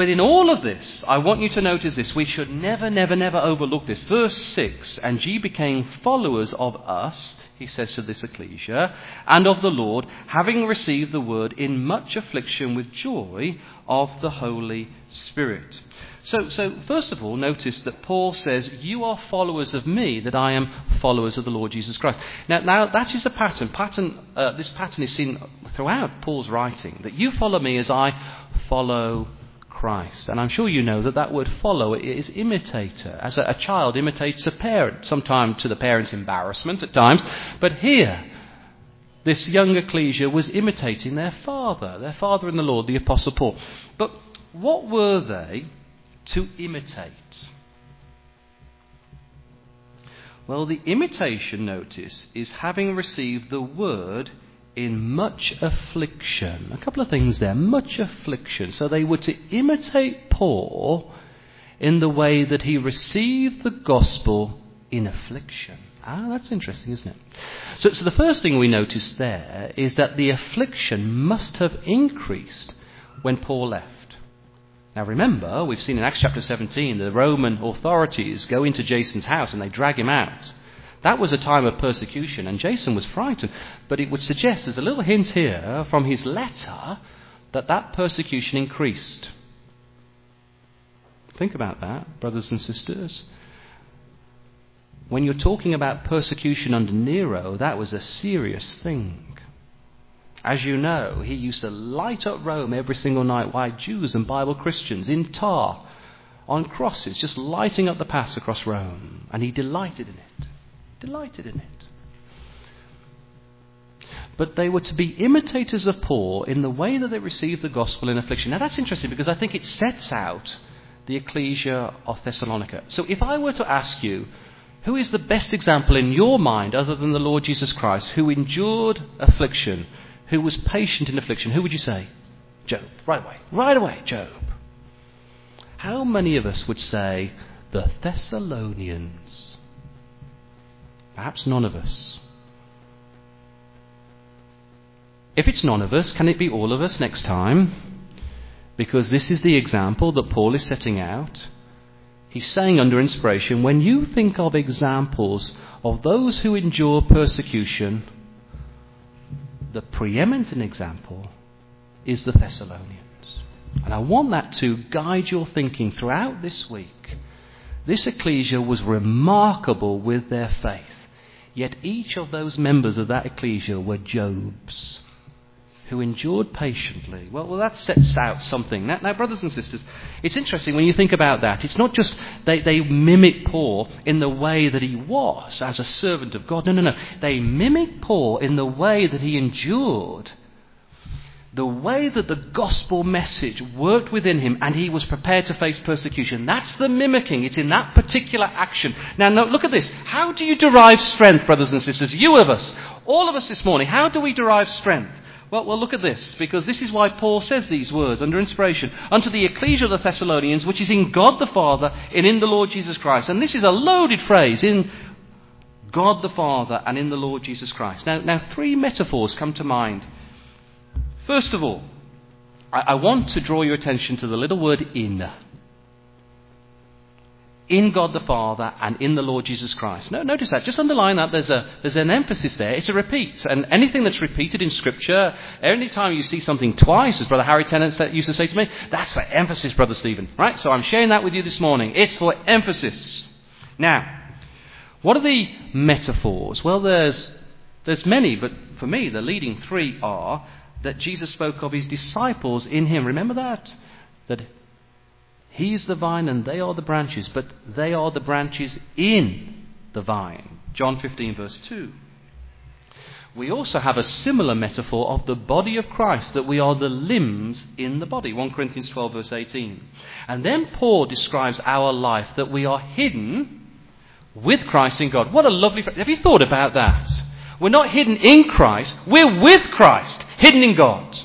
But in all of this, I want you to notice this. We should never, never, never overlook this. Verse 6 And ye became followers of us, he says to this ecclesia, and of the Lord, having received the word in much affliction with joy of the Holy Spirit. So, so, first of all, notice that Paul says, You are followers of me, that I am followers of the Lord Jesus Christ. Now, now that is a pattern. pattern uh, this pattern is seen throughout Paul's writing, that you follow me as I follow Christ. And I'm sure you know that that word follow is imitator. As a, a child imitates a parent, sometimes to the parent's embarrassment at times. But here, this young ecclesia was imitating their father, their father in the Lord, the Apostle Paul. But what were they to imitate? Well, the imitation, notice, is having received the word in much affliction. A couple of things there. Much affliction. So they were to imitate Paul in the way that he received the gospel in affliction. Ah, that's interesting, isn't it? So, so the first thing we notice there is that the affliction must have increased when Paul left. Now remember, we've seen in Acts chapter 17, the Roman authorities go into Jason's house and they drag him out. That was a time of persecution, and Jason was frightened. But it would suggest, there's a little hint here from his letter, that that persecution increased. Think about that, brothers and sisters. When you're talking about persecution under Nero, that was a serious thing. As you know, he used to light up Rome every single night while Jews and Bible Christians in tar on crosses, just lighting up the paths across Rome, and he delighted in it delighted in it. But they were to be imitators of Paul in the way that they received the gospel in affliction. Now that's interesting because I think it sets out the ecclesia of Thessalonica. So if I were to ask you, who is the best example in your mind, other than the Lord Jesus Christ, who endured affliction, who was patient in affliction, who would you say? Job. Right away. Right away, Job. How many of us would say the Thessalonians? Perhaps none of us. If it's none of us, can it be all of us next time? Because this is the example that Paul is setting out. He's saying under inspiration when you think of examples of those who endure persecution, the preeminent example is the Thessalonians. And I want that to guide your thinking throughout this week. This ecclesia was remarkable with their faith. Yet each of those members of that ecclesia were Jobs who endured patiently. Well, well that sets out something. Now, now, brothers and sisters, it's interesting when you think about that. It's not just they, they mimic Paul in the way that he was as a servant of God. No, no, no. They mimic Paul in the way that he endured the way that the gospel message worked within him and he was prepared to face persecution. That's the mimicking. It's in that particular action. Now, no, look at this. How do you derive strength, brothers and sisters? You of us, all of us this morning, how do we derive strength? Well, well, look at this, because this is why Paul says these words under inspiration unto the ecclesia of the Thessalonians, which is in God the Father and in the Lord Jesus Christ. And this is a loaded phrase in God the Father and in the Lord Jesus Christ. Now, now three metaphors come to mind First of all, I, want to draw your attention to the little word in. In God the Father and in the Lord Jesus Christ. No, notice that. Just underline that. There's, a, there's an emphasis there. It's a repeat. And anything that's repeated in Scripture, any time you see something twice, as Brother Harry Tennant used to say to me, that's for emphasis, Brother Stephen. Right? So I'm sharing that with you this morning. It's for emphasis. Now, what are the metaphors? Well, there's, there's many, but for me, the leading three are that Jesus spoke of his disciples in him. Remember that? That he's the vine and they are the branches, but they are the branches in the vine. John 15, verse 2. We also have a similar metaphor of the body of Christ, that we are the limbs in the body. 1 Corinthians 12, verse 18. And then Paul describes our life that we are hidden with Christ in God. What a lovely. Have you thought about that? We're not hidden in Christ, we're with Christ, hidden in God.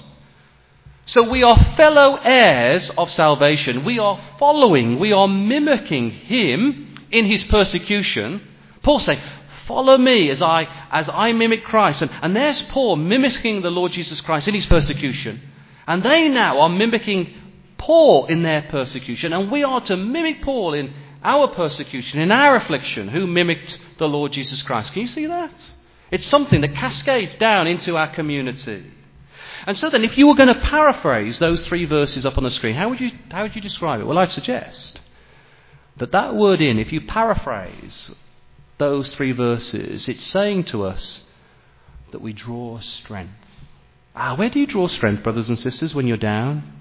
So we are fellow heirs of salvation. We are following, we are mimicking Him in His persecution. Paul saying, Follow me as I, as I mimic Christ. And, and there's Paul mimicking the Lord Jesus Christ in his persecution. And they now are mimicking Paul in their persecution, and we are to mimic Paul in our persecution, in our affliction, who mimicked the Lord Jesus Christ. Can you see that? It's something that cascades down into our community. And so then, if you were going to paraphrase those three verses up on the screen, how would you, how would you describe it? Well, I'd suggest that that word in, if you paraphrase those three verses, it's saying to us that we draw strength. Ah, where do you draw strength, brothers and sisters, when you're down?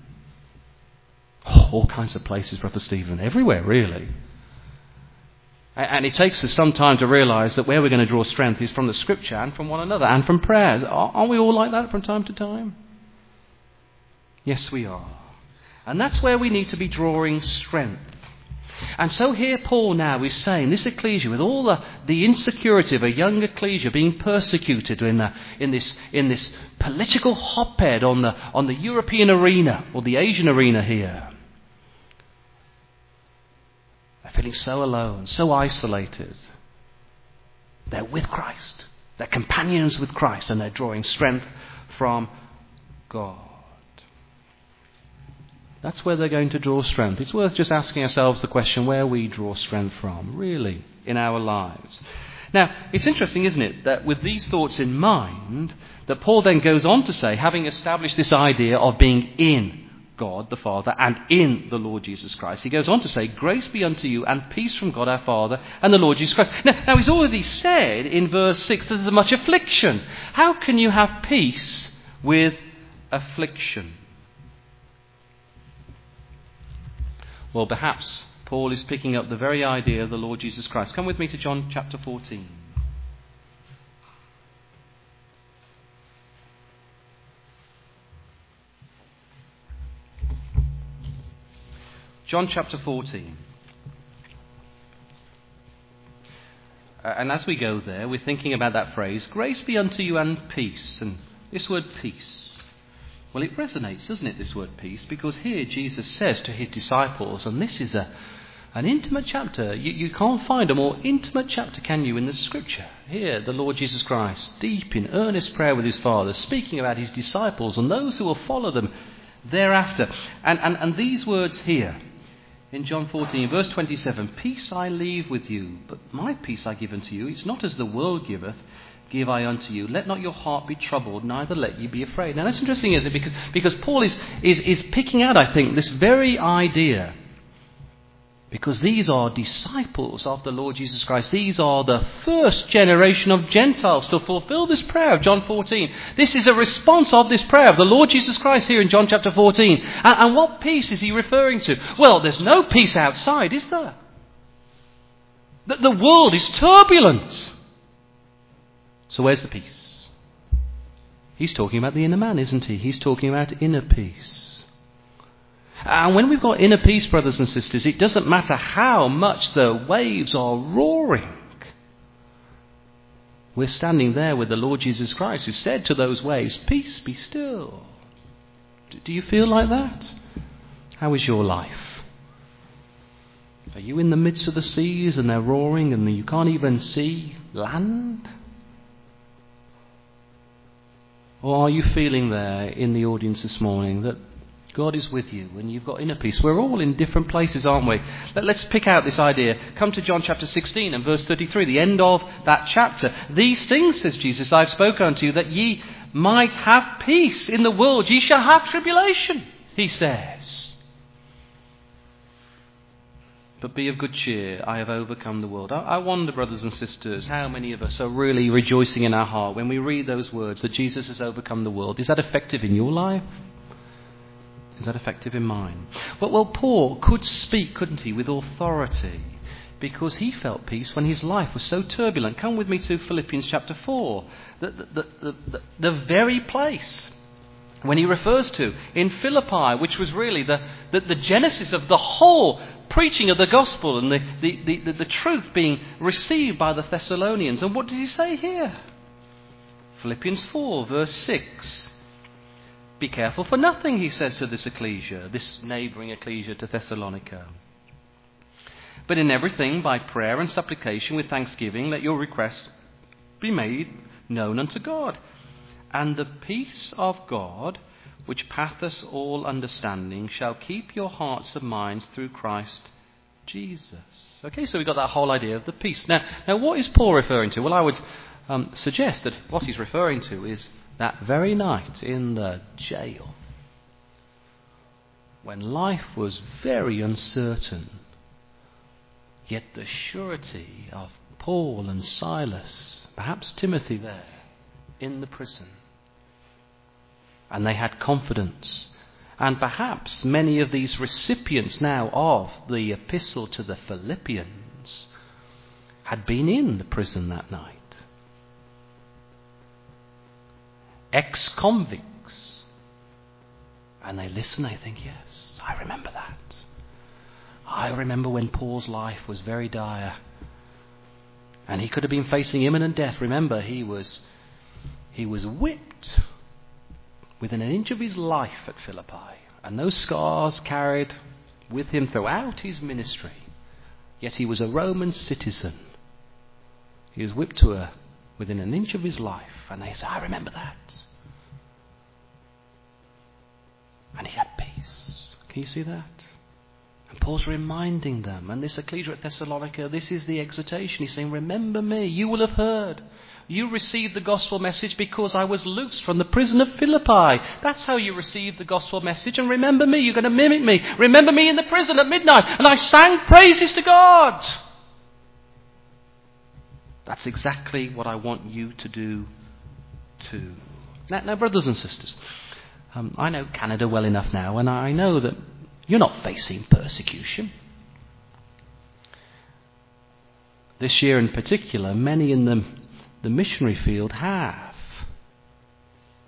Oh, all kinds of places, Brother Stephen. Everywhere, really. And it takes us some time to realize that where we're going to draw strength is from the Scripture and from one another and from prayers. Aren't we all like that from time to time? Yes, we are. And that's where we need to be drawing strength. And so here Paul now is saying this ecclesia, with all the, the insecurity of a young ecclesia being persecuted in, the, in, this, in this political hotbed on the, on the European arena or the Asian arena here, feeling so alone, so isolated. They're with Christ. They're companions with Christ, and they're drawing strength from God. That's where they're going to draw strength. It's worth just asking ourselves the question where we draw strength from, really, in our lives. Now, it's interesting, isn't it, that with these thoughts in mind, that Paul then goes on to say, having established this idea of being in God the Father and in the Lord Jesus Christ. He goes on to say, Grace be unto you and peace from God our Father and the Lord Jesus Christ. Now, now he's already said in verse 6 that there's much affliction. How can you have peace with affliction? Well, perhaps Paul is picking up the very idea of the Lord Jesus Christ. Come with me to John chapter 14. John chapter 14. Uh, and as we go there, we're thinking about that phrase, grace be unto you and peace. And this word peace, well, it resonates, doesn't it, this word peace? Because here Jesus says to his disciples, and this is a, an intimate chapter. You, you can't find a more intimate chapter, can you, in the scripture? Here, the Lord Jesus Christ, deep in earnest prayer with his Father, speaking about his disciples and those who will follow them thereafter. And, and, and these words here, in John 14, verse 27 Peace I leave with you, but my peace I give unto you. It's not as the world giveth, give I unto you. Let not your heart be troubled, neither let ye be afraid. Now that's interesting, isn't it? Because, because Paul is, is, is picking out, I think, this very idea because these are disciples of the Lord Jesus Christ. These are the first generation of Gentiles to fulfill this prayer of John 14. This is a response of this prayer of the Lord Jesus Christ here in John chapter 14. And, and what peace is he referring to? Well, there's no peace outside, is there? The, the world is turbulent. So where's the peace? He's talking about the inner man, isn't he? He's talking about inner peace. And when we've got inner peace, brothers and sisters, it doesn't matter how much the waves are roaring. We're standing there with the Lord Jesus Christ who said to those waves, Peace, be still. Do you feel like that? How is your life? Are you in the midst of the seas and they're roaring and you can't even see land? Or are you feeling there in the audience this morning that God is with you and you've got inner peace. We're all in different places, aren't we? Let, us pick out this idea. Come to John chapter 16 and verse 33, the end of that chapter. These things, says Jesus, I've spoken unto you that ye might have peace in the world. Ye shall have tribulation, he says. But be of good cheer, I have overcome the world. I, I wonder, brothers and sisters, how many of us are really rejoicing in our heart when we read those words that Jesus has overcome the world. Is that effective in your life? Is that effective in mine? Well, well, Paul could speak, couldn't he, with authority because he felt peace when his life was so turbulent. Come with me to Philippians chapter 4, the, the, the, the, very place when he refers to in Philippi, which was really the, the, the genesis of the whole preaching of the gospel and the, the, the, the, truth being received by the Thessalonians. And what does he say here? Philippians 4, verse 6. Be careful for nothing, he says to this ecclesia, this neighbouring ecclesia to Thessalonica. But in everything, by prayer and supplication with thanksgiving, let your request be made known unto God. And the peace of God, which passeth all understanding, shall keep your hearts and minds through Christ Jesus. Okay, so we've got that whole idea of the peace. Now, now what is Paul referring to? Well, I would um, suggest that what he's referring to is that very night in the jail, when life was very uncertain, yet the surety of Paul and Silas, perhaps Timothy there, in the prison. And they had confidence. And perhaps many of these recipients now of the epistle to the Philippians had been in the prison that night. Ex convicts. And they listen, they think, yes, I remember that. I remember when Paul's life was very dire. And he could have been facing imminent death. Remember, he was he was whipped within an inch of his life at Philippi, and those scars carried with him throughout his ministry. Yet he was a Roman citizen. He was whipped to a, within an inch of his life, and they say, I remember that. And he had peace. Can you see that? And Paul's reminding them, and this ecclesia at Thessalonica, this is the exhortation. He's saying, Remember me, you will have heard. You received the gospel message because I was loosed from the prison of Philippi. That's how you received the gospel message. And remember me, you're going to mimic me. Remember me in the prison at midnight. And I sang praises to God. That's exactly what I want you to do too. Now, now brothers and sisters, um, I know Canada well enough now, and I know that you're not facing persecution. This year in particular, many in the the missionary field have.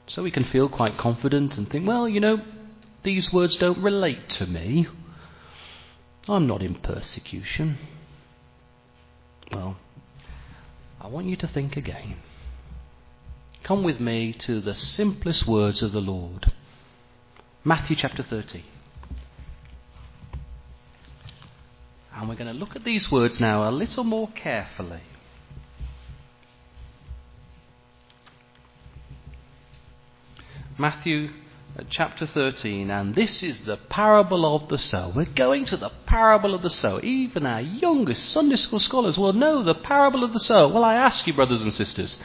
So we can feel quite confident and think, well, you know, these words don't relate to me. I'm not in persecution. Well, I want you to think again. Come with me to the simplest words of the Lord. Matthew chapter 30. And we're going to look at these words now a little more carefully. Matthew uh, chapter 13, and this is the parable of the sower. We're going to the parable of the sower. Even our youngest Sunday school scholars will know the parable of the sower. Well, I ask you, brothers and sisters,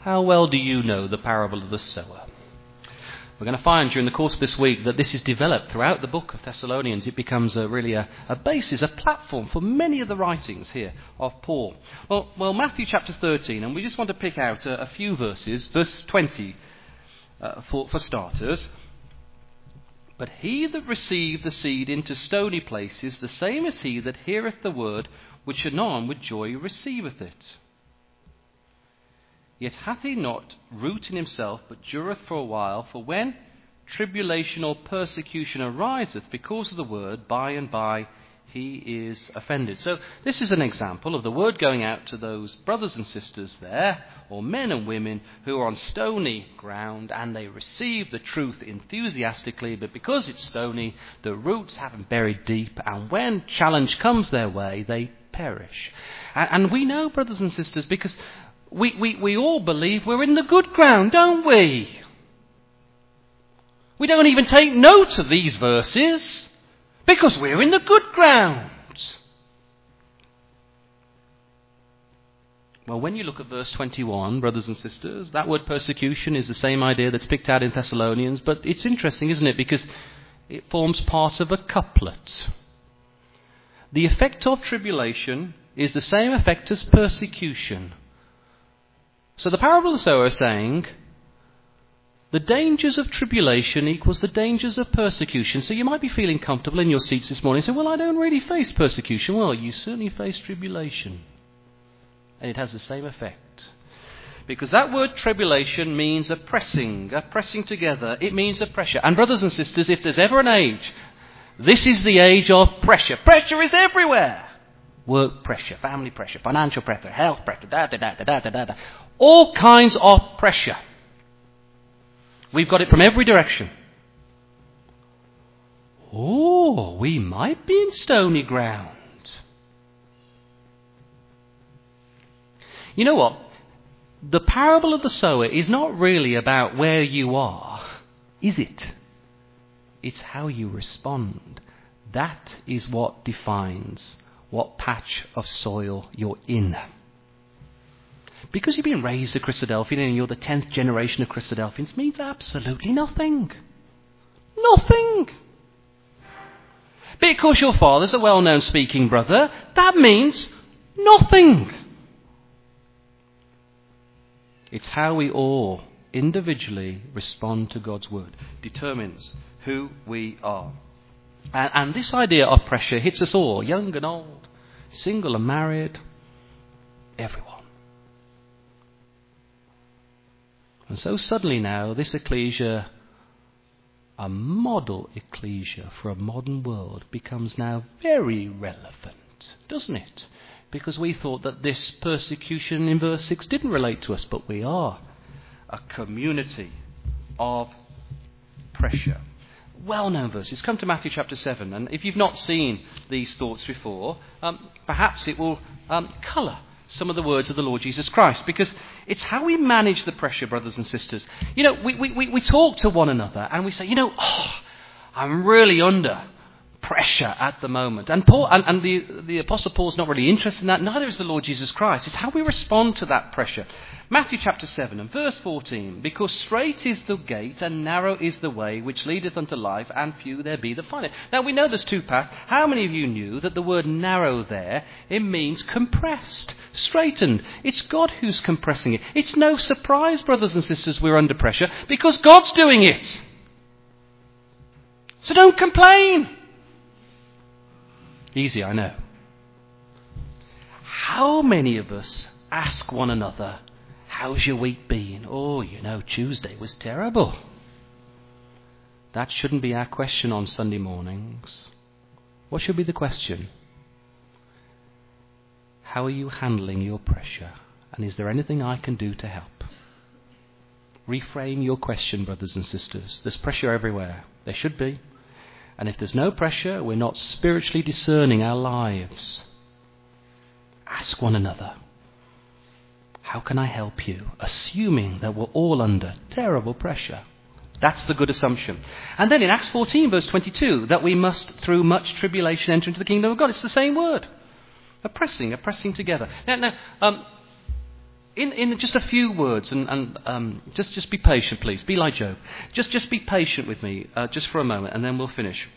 how well do you know the parable of the sower? We're going to find during the course of this week that this is developed throughout the book of Thessalonians. It becomes a, really a, a, basis, a platform for many of the writings here of Paul. Well, well Matthew chapter 13, and we just want to pick out a, a few verses. Verse 20 uh, for, for starters. But he that received the seed into stony places, the same as he that heareth the word, which anon with joy receiveth it. Yet hath he not root in himself, but dureth for a while. For when tribulation or persecution ariseth because of the word, by and by he is offended. So, this is an example of the word going out to those brothers and sisters there, or men and women who are on stony ground and they receive the truth enthusiastically, but because it's stony, the roots haven't buried deep, and when challenge comes their way, they perish. And, we know, brothers and sisters, because we, we, we all believe we're in the good ground, don't we? We don't even take note of these verses. Because we're in the good ground. Well, when you look at verse 21, brothers and sisters, that word persecution is the same idea that's picked out in Thessalonians, but it's interesting, isn't it? Because it forms part of a couplet. The effect of tribulation is the same effect as persecution. So the parable of the sower is saying the dangers of tribulation equals the dangers of persecution. So you might be feeling comfortable in your seats this morning and say, Well, I don't really face persecution. Well, you certainly face tribulation. And it has the same effect. Because that word tribulation means a pressing, a pressing together. It means a pressure. And, brothers and sisters, if there's ever an age, this is the age of pressure. Pressure is everywhere work pressure, family pressure, financial pressure, health pressure, da da da da da da da. All kinds of pressure. We've got it from every direction. Oh, we might be in stony ground. You know what? The parable of the sower is not really about where you are, is it? it's how you respond. That is what defines what patch of soil you're in. Because you've been raised a Christadelphian and you're the 10th generation of Christadelphians means absolutely nothing. Nothing. Because your father's a well known speaking brother, that means nothing. It's how we all individually respond to God's word, determines who we are. And, and this idea of pressure hits us all, young and old, single and married, everyone. And so suddenly now, this ecclesia, a model ecclesia for a modern world, becomes now very relevant, doesn't it? Because we thought that this persecution in verse 6 didn't relate to us, but we are a community of pressure. Well known verses. Come to Matthew chapter 7, and if you've not seen these thoughts before, um, perhaps it will um, colour some of the words of the Lord Jesus Christ because it's how we manage the pressure, brothers and sisters. You know, we, we, we talk to one another and we say, you know, oh, I'm really under pressure at the moment. And, Paul, and, and the, the Apostle Paul's not really interested in that, neither is the Lord Jesus Christ. It's how we respond to that pressure. Matthew chapter 7 and verse 14 Because strait is the gate and narrow is the way which leadeth unto life, and few there be that find it. Now we know there's two paths. How many of you knew that the word narrow there, it means compressed, straightened? It's God who's compressing it. It's no surprise, brothers and sisters, we're under pressure because God's doing it. So don't complain. Easy, I know. How many of us ask one another, How's your week been? Oh, you know, Tuesday was terrible. That shouldn't be our question on Sunday mornings. What should be the question? How are you handling your pressure? And is there anything I can do to help? Reframe your question, brothers and sisters. There's pressure everywhere. There should be. And if there's no pressure, we're not spiritually discerning our lives. Ask one another, How can I help you? Assuming that we're all under terrible pressure. That's the good assumption. And then in Acts 14, verse 22, that we must, through much tribulation, enter into the kingdom of God. It's the same word. A pressing, a pressing together. Now, now um, in, in just a few words, and, and um, just, just be patient, please. Be like Job. Just, just be patient with me, uh, just for a moment, and then we'll finish.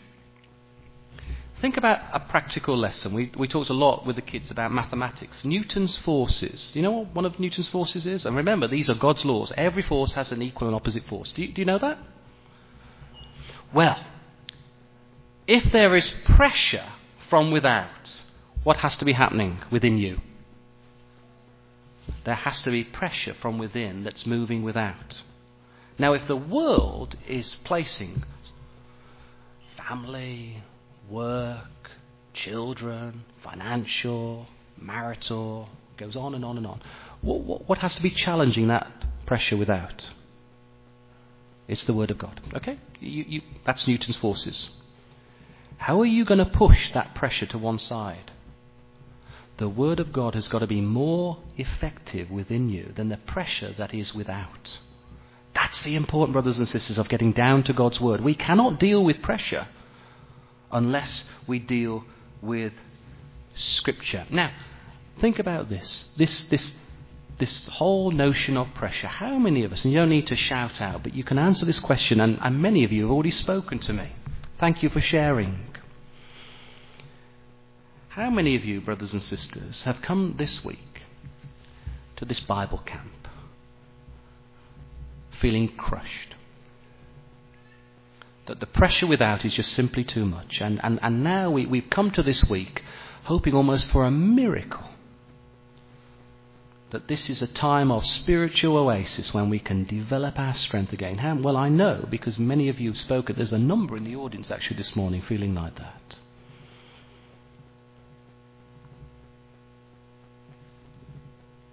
Think about a practical lesson. We, we talked a lot with the kids about mathematics. Newton's forces. Do you know what one of Newton's forces is? And remember, these are God's laws. Every force has an equal and opposite force. Do you, do you know that? Well, if there is pressure from without, what has to be happening within you? There has to be pressure from within that's moving without. Now, if the world is placing family, work, children, financial, marital, goes on and on and on, what, what, what has to be challenging that pressure without? It's the Word of God. Okay? You, you, that's Newton's forces. How are you going to push that pressure to one side? The Word of God has got to be more effective within you than the pressure that is without. That's the important, brothers and sisters, of getting down to God's Word. We cannot deal with pressure unless we deal with Scripture. Now, think about this. This, this, this whole notion of pressure. How many of us, and you don't need to shout out, but you can answer this question, and, and many of you have already spoken to me. Thank you for sharing. How many of you, brothers and sisters, have come this week to this Bible camp feeling crushed? That the pressure without is just simply too much. And, and, and now we, we've come to this week hoping almost for a miracle. That this is a time of spiritual oasis when we can develop our strength again. How, well, I know because many of you have spoken. There's a number in the audience actually this morning feeling like that.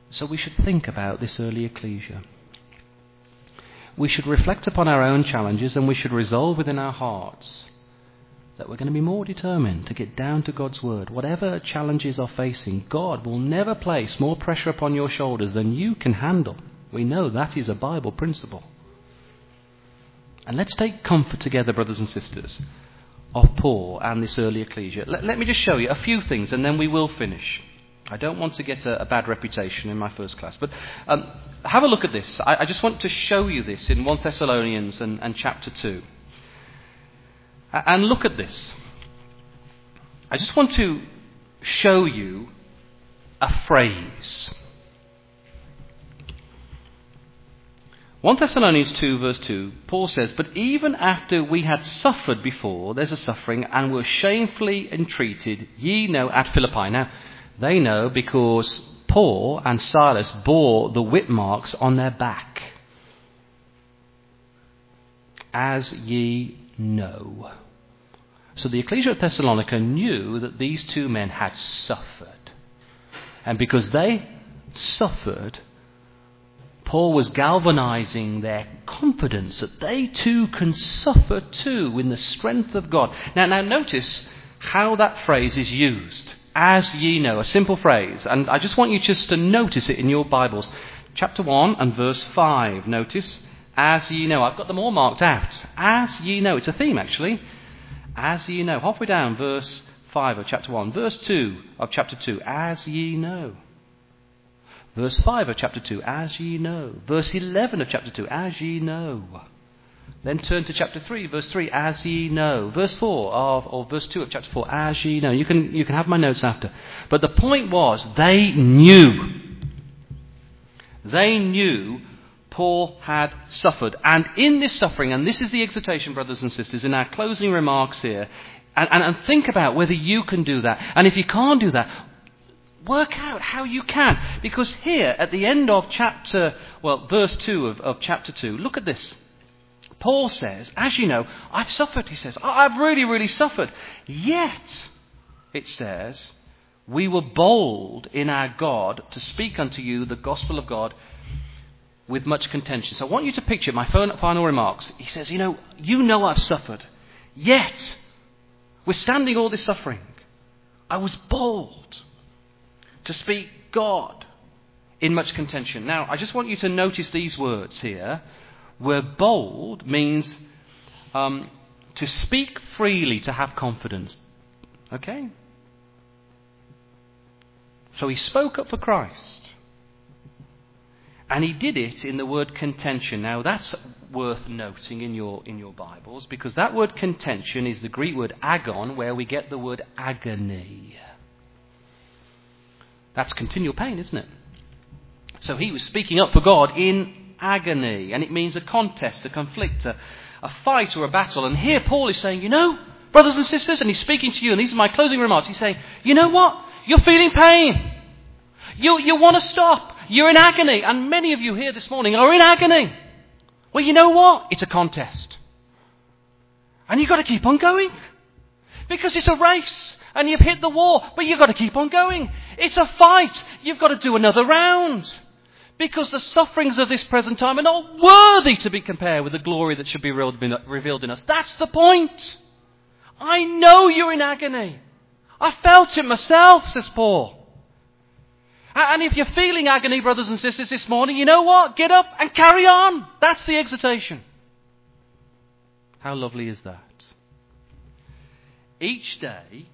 So we should think about this early ecclesia. We should reflect upon our own challenges and we should resolve within our hearts that we're going to be more determined to get down to God's Word. Whatever challenges are facing, God will never place more pressure upon your shoulders than you can handle. We know that is a Bible principle. And let's take comfort together, brothers and sisters, of Paul and this early ecclesia. Let, let me just show you a few things and then we will finish. I don't want to get a, a bad reputation in my first class. But um, have a look at this. I, I, just want to show you this in 1 Thessalonians and, and chapter 2. And look at this. I just want to show you a phrase. 1 Thessalonians 2, verse 2, Paul says, But even after we had suffered before, there's a suffering, and were shamefully entreated, ye know at Philippi. Now, they know because Paul and Silas bore the whip marks on their back. As ye know. So the ecclesia of Thessalonica knew that these two men had suffered. And because they suffered, Paul was galvanizing their confidence that they too can suffer too in the strength of God. Now, now notice how that phrase is used as ye know, a simple phrase. And I just want you just to notice it in your Bibles. Chapter 1 and verse 5. Notice, as ye know. I've got them all marked out. As ye know. It's a theme, actually. As ye know. Halfway down, verse 5 of chapter 1. Verse 2 of chapter 2. As ye know. Verse 5 of chapter 2. As ye know. Verse 11 of chapter 2. As ye know. Then turn to chapter 3, verse 3, as ye know. Verse 4 of, or verse 2 of chapter 4, as ye know. You can, you can have my notes after. But the point was, they knew. They knew Paul had suffered. And in this suffering, and this is the exhortation, brothers and sisters, in our closing remarks here, and, and, and think about whether you can do that. And if you can't do that, work out how you can. Because here, at the end of chapter, well, verse 2 of, of chapter 2, look at this. Paul says, as you know, I've suffered, he says. I've really, really suffered. Yet, it says, we were bold in our God to speak unto you the gospel of God with much contention. So I want you to picture my final remarks. He says, You know, you know I've suffered. Yet, withstanding all this suffering, I was bold to speak God in much contention. Now, I just want you to notice these words here where bold means um, to speak freely, to have confidence. Okay? So he spoke up for Christ. And he did it in the word contention. Now that's worth noting in your, in your Bibles because that word contention is the Greek word agon, where we get the word agony. That's continual pain, isn't it? So he was speaking up for God in agony. And it means a contest, a conflict, a, a fight or a battle. And here Paul is saying, you know, brothers and sisters, and he's speaking to you, and these are my closing remarks. He's saying, you know what? You're feeling pain. You, you want to stop. You're in agony. And many of you here this morning are in agony. Well, you know what? It's a contest. And you've got to keep on going. Because it's a race. And you've hit the wall. But you've got to keep on going. It's a fight. You've got to do another round. Because the sufferings of this present time are not worthy to be compared with the glory that should be revealed in us. That's the point. I know you're in agony. I felt it myself, says Paul. And if you're feeling agony, brothers and sisters, this morning, you know what? Get up and carry on. That's the exhortation. How lovely is that? Each day,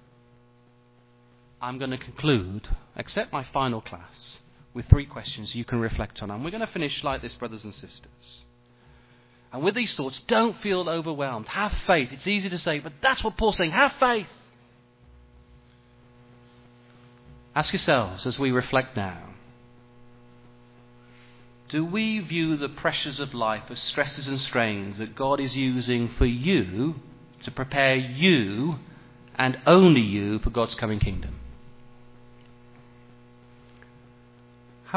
I'm going to conclude, except my final class, with three questions you can reflect on. And we're going to finish like this, brothers and sisters. And with these thoughts, don't feel overwhelmed. Have faith. It's easy to say, but that's what Paul's saying. Have faith. Ask yourselves as we reflect now do we view the pressures of life as stresses and strains that God is using for you to prepare you and only you for God's coming kingdom?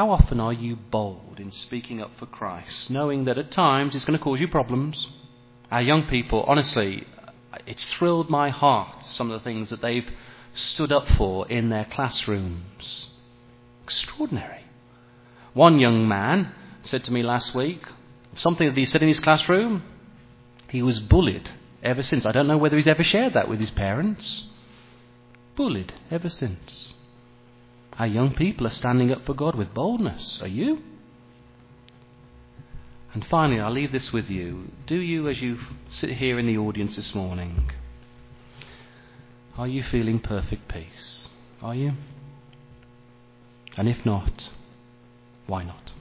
How often are you bold in speaking up for Christ, knowing that at times it's going to cause you problems? Our young people, honestly, it's thrilled my heart, some of the things that they've stood up for in their classrooms. Extraordinary. One young man said to me last week something that he said in his classroom. He was bullied ever since. I don't know whether he's ever shared that with his parents. Bullied ever since. Our young people are standing up for God with boldness. Are you? And finally, I'll leave this with you. Do you, as you sit here in the audience this morning, are you feeling perfect peace? Are you? And if not, why not?